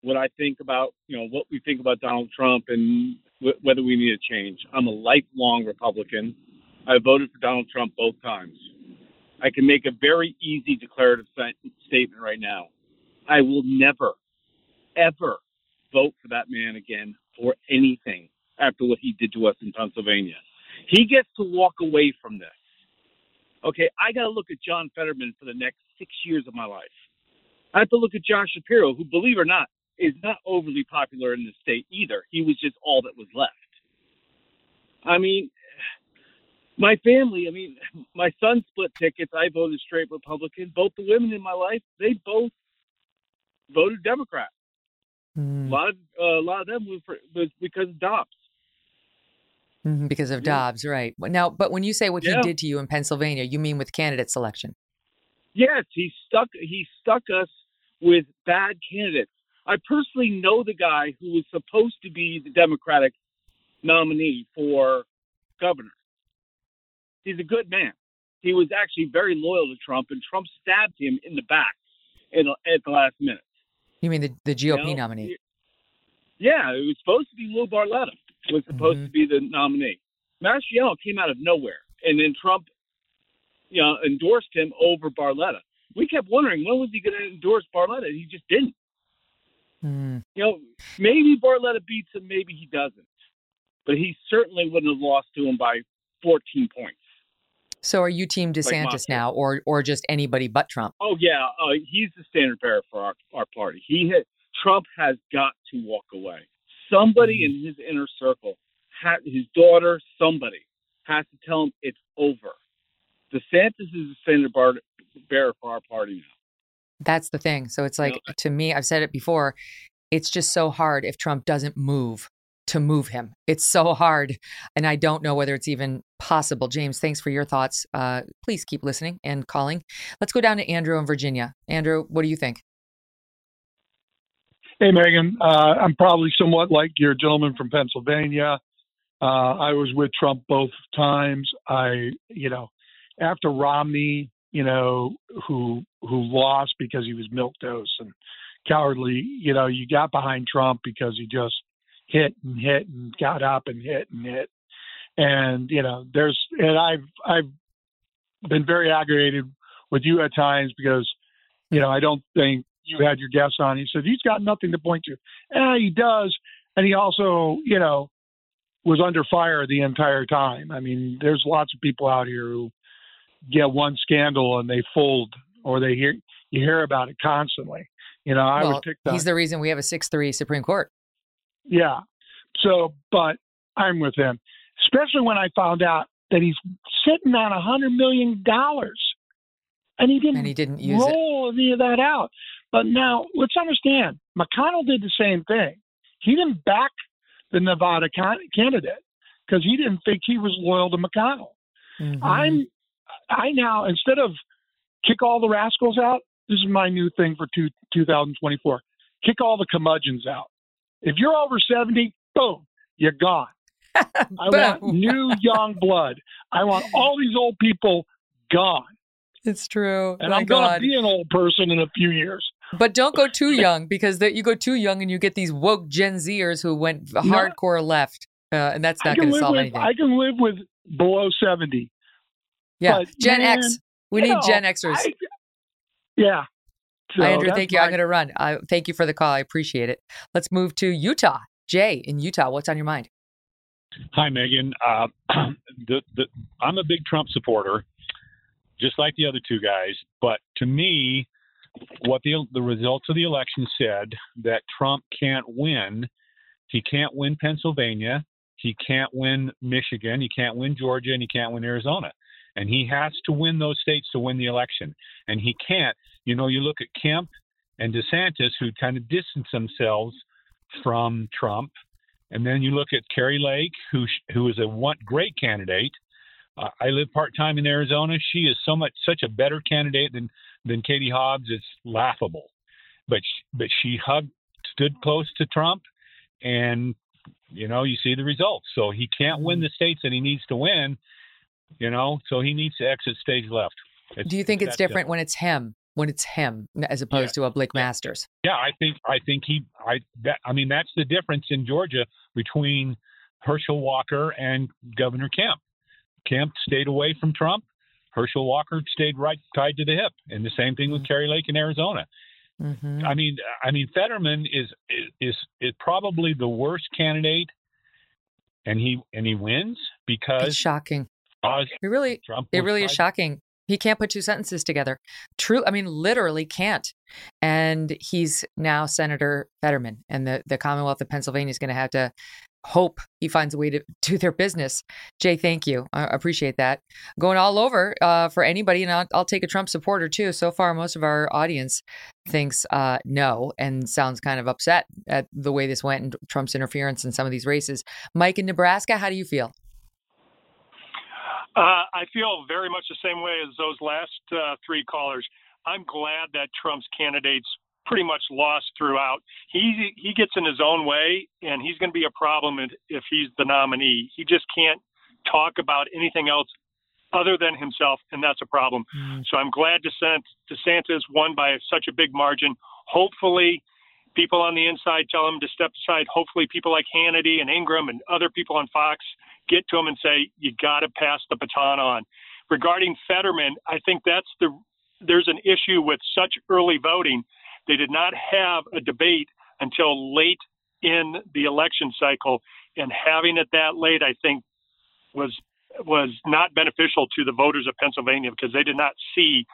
what I think about, you know, what we think about Donald Trump and w- whether we need a change. I'm a lifelong Republican. I voted for Donald Trump both times. I can make a very easy declarative statement right now. I will never, ever vote for that man again for anything after what he did to us in Pennsylvania. He gets to walk away from this. Okay, I got to look at John Fetterman for the next six years of my life. I have to look at Josh Shapiro, who, believe it or not, is not overly popular in the state either. He was just all that was left. I mean, my family, I mean, my son split tickets. I voted straight Republican. Both the women in my life, they both voted Democrat. Mm. A lot of uh, a lot of them was, for, was because of Dobbs. Mm-hmm, because of yeah. Dobbs, right? Now, but when you say what yeah. he did to you in Pennsylvania, you mean with candidate selection? Yes, he stuck he stuck us with bad candidates. I personally know the guy who was supposed to be the Democratic nominee for governor. He's a good man. He was actually very loyal to Trump, and Trump stabbed him in the back in, at the last minute. You mean the, the GOP you know, nominee? Yeah, it was supposed to be Lou Barletta. Was supposed mm-hmm. to be the nominee. Mastriano came out of nowhere, and then Trump, you know, endorsed him over Barletta. We kept wondering when was he going to endorse Barletta. He just didn't. Mm. You know, maybe Barletta beats him, maybe he doesn't, but he certainly wouldn't have lost to him by 14 points. So are you Team DeSantis like now, or or just anybody but Trump? Oh yeah, uh, he's the standard bearer for our, our party. He had, Trump has got to walk away. Somebody mm-hmm. in his inner circle, his daughter, somebody has to tell him it's over. DeSantis is the standard bearer for our party now. That's the thing. So it's like you know, to me, I've said it before. It's just so hard if Trump doesn't move to move him. It's so hard. And I don't know whether it's even possible. James, thanks for your thoughts. Uh, please keep listening and calling. Let's go down to Andrew in Virginia. Andrew, what do you think? Hey, Megyn. Uh, I'm probably somewhat like your gentleman from Pennsylvania. Uh, I was with Trump both times. I, you know, after Romney, you know, who who lost because he was milk dose and cowardly, you know, you got behind Trump because he just hit and hit and got up and hit and hit. And, you know, there's, and I've, I've been very aggravated with you at times because, you know, I don't think you had your guess on. He said, he's got nothing to point to. And he does. And he also, you know, was under fire the entire time. I mean, there's lots of people out here who get one scandal and they fold or they hear, you hear about it constantly. You know, I well, would pick that. He's the reason we have a 6 3 Supreme Court. Yeah. So, but I'm with him, especially when I found out that he's sitting on a hundred million dollars, and he didn't. And he didn't use roll it. any of that out. But now let's understand, McConnell did the same thing. He didn't back the Nevada candidate because he didn't think he was loyal to McConnell. Mm-hmm. I'm, I now instead of kick all the rascals out. This is my new thing for two, 2024. Kick all the curmudgeons out. If you're over 70, boom, you're gone. I want new young blood. I want all these old people gone. It's true. And My I'm going to be an old person in a few years. But don't go too young because the, you go too young and you get these woke Gen Zers who went hardcore left. Uh, and that's not going to solve with, anything. I can live with below 70. Yeah. But, Gen man, X. We need know, Gen Xers. I, yeah. So Andrew, thank you. My... I'm going to run. Uh, thank you for the call. I appreciate it. Let's move to Utah. Jay in Utah, what's on your mind? Hi, Megyn. Uh, the, the, I'm a big Trump supporter. just like the other two guys. But to me, what the the results of the election said that Trump can't win. He can't win Pennsylvania. He can't win Michigan. He can't win Georgia, and he can't win Arizona. And he has to win those states to win the election. And he can't. You know, you look at Kemp and DeSantis, who kind of distance themselves from Trump, and then you look at Kari Lake, who who is a one great candidate. Uh, I live part time in Arizona. She is so much such a better candidate than than Katie Hobbs. It's laughable, but she, but she hugged, stood close to Trump, and you know you see the results. So he can't win the states that he needs to win. You know, so he needs to exit stage left. It's, Do you think it's different when it's him? When it's him as opposed yeah. to a Blake Masters? Yeah, I think I think he I that I mean that's the difference in Georgia between Herschel Walker and Governor Kemp. Kemp stayed away from Trump. Herschel Walker stayed right tied to the hip, and the same thing with mm-hmm. Kari Lake in Arizona. Mm-hmm. I mean, I mean, Fetterman is, is is probably the worst candidate, and he and he wins because it's shocking. It really, Trump it really is shocking. He can't put two sentences together. True, I mean, literally can't. And he's now Senator Fetterman, and the the Commonwealth of Pennsylvania is going to have to hope he finds a way to do their business. Jay, thank you. I appreciate that. Going all over uh, for anybody, and I'll, I'll, take a Trump supporter too. So far, most of our audience thinks uh, no and sounds kind of upset at the way this went and Trump's interference in some of these races. Mike in Nebraska, how do you feel? Uh, I feel very much the same way as those last uh, three callers. I'm glad that Trump's candidates pretty much lost throughout. He he gets in his own way, and he's going to be a problem if he's the nominee. He just can't talk about anything else other than himself, and that's a problem. Mm. So I'm glad to see DeSantis won by such a big margin. Hopefully, people on the inside tell him to step aside. Hopefully, people like Hannity and Ingraham and other people on Fox get to him and say, "You got to pass the baton on." Regarding Fetterman, I think that's the there's an issue with such early voting they did not have a debate until late in the election cycle, and having it that late, I think, was was not beneficial to the voters of Pennsylvania because they did not see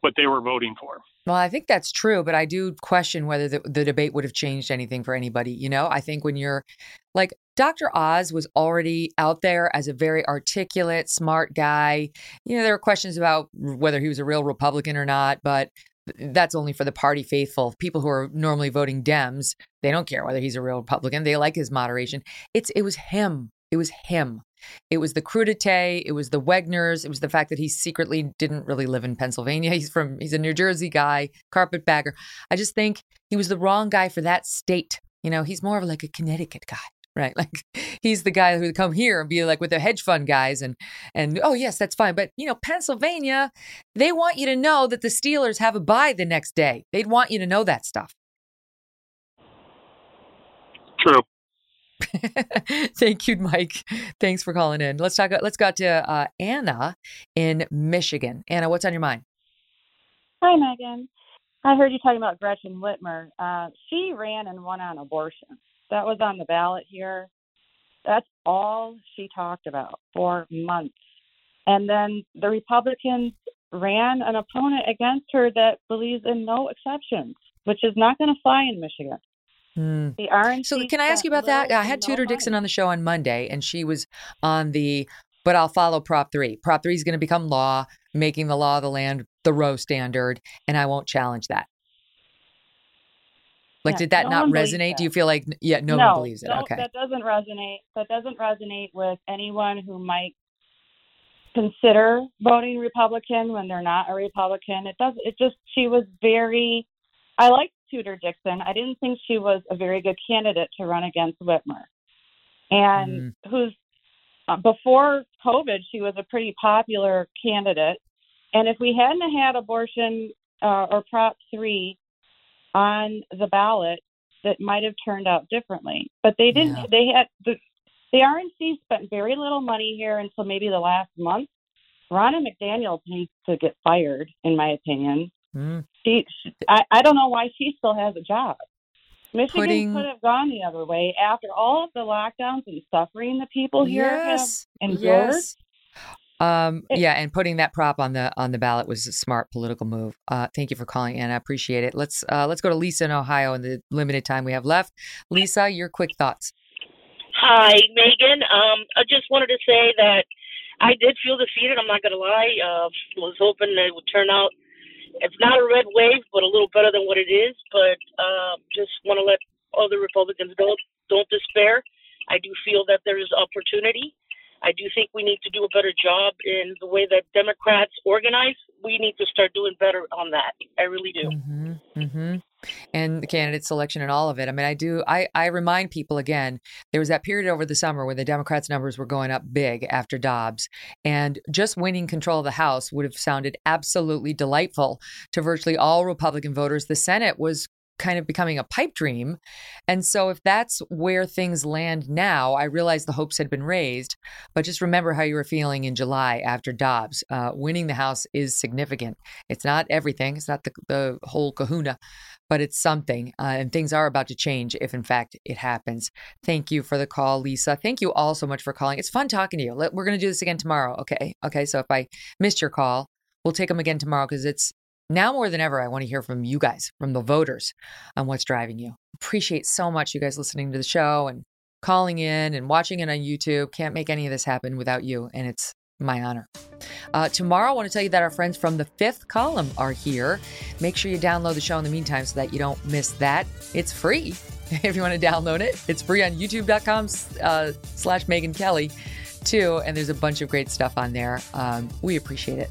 what they were voting for. Well, I think that's true, but I do question whether the, the debate would have changed anything for anybody. You know, I think when you're like Dr. Oz was already out there as a very articulate, smart guy. You know, there were questions about whether he was a real Republican or not, but that's only for the party faithful. People who are normally voting Dems, they don't care whether he's a real Republican. They like his moderation. It's it was him. It was him. It was the crudité. It was the Wegners. It was the fact that he secretly didn't really live in Pennsylvania. He's from he's a New Jersey guy, carpetbagger. I just think he was the wrong guy for that state. You know, he's more of like a Connecticut guy right? Like he's the guy who would come here and be like with the hedge fund guys and and oh yes, that's fine. But you know, Pennsylvania, they want you to know that the Steelers have a bye the next day. They'd want you to know that stuff. True. Thank you, Mike. Thanks for calling in. Let's talk. Let's go to uh, Anna in Michigan. Anna, what's on your mind? Hi, Megyn. I heard you talking about Gretchen Whitmer. Uh, she ran and won on abortion that was on the ballot here. That's all she talked about for months. And then the Republicans ran an opponent against her that believes in no exceptions, which is not going to fly in Michigan. Mm. The RNC so can I ask you about that? I had Tudor Dixon on the show on Monday, and she was on the but I'll follow Prop 3. Prop 3 is going to become law, making the law of the land the Roe standard, and I won't challenge that. Like, yeah, did that no not resonate? Do you feel like, yeah, no, no one believes it? Okay. That doesn't resonate. That doesn't resonate with anyone who might consider voting Republican when they're not a Republican. It does. It just, she was very, I liked Tudor Dixon. I didn't think she was a very good candidate to run against Whitmer. And mm. who's, uh, before COVID, she was a pretty popular candidate. And if we hadn't had abortion uh, or Prop 3, on the ballot that might have turned out differently. But they didn't. Yeah. They had the the RNC spent very little money here until maybe the last month. Ronna McDaniel needs to get fired, in my opinion. Mm. She, she I, I don't know why she still has a job. Michigan Putting... could have gone the other way after all of the lockdowns and suffering the people here yes. have endured. Yes. Um, yeah, and putting that prop on the on the ballot was a smart political move. Uh, thank you for calling, and I appreciate it. Let's uh, let's go to Lisa in Ohio in the limited time we have left. Lisa, your quick thoughts. Hi, Megyn. Um, I just wanted to say that I did feel defeated. I'm not going to lie. Uh, was hoping that it would turn out. It's not a red wave, but a little better than what it is. But uh, just want to let other Republicans know: don't despair. I do feel that there is opportunity. I do think we need to do a better job in the way that Democrats organize. We need to start doing better on that. I really do. Mm-hmm, mm-hmm. And the candidate selection and all of it. I mean, I do. I I remind people again. There was that period over the summer where the Democrats' numbers were going up big after Dobbs, and just winning control of the House would have sounded absolutely delightful to virtually all Republican voters. The Senate was kind of becoming a pipe dream. And so, if that's where things land now, I realize the hopes had been raised, but just remember how you were feeling in July after Dobbs. Uh, winning the House is significant. It's not everything, it's not the, the whole kahuna, but it's something. Uh, and things are about to change if, in fact, it happens. Thank you for the call, Lisa. Thank you all so much for calling. It's fun talking to you. We're going to do this again tomorrow. Okay. Okay. So, if I missed your call, we'll take them again tomorrow because it's now more than ever, I want to hear from you guys, from the voters, on what's driving you. Appreciate so much you guys listening to the show and calling in and watching it on YouTube. Can't make any of this happen without you, and it's my honor. Uh, tomorrow, I want to tell you that our friends from the fifth column are here. Make sure you download the show in the meantime so that you don't miss that. It's free if you want to download it. It's free on youtube.com uh, slash Megyn Kelly, too. And there's a bunch of great stuff on there. Um, we appreciate it.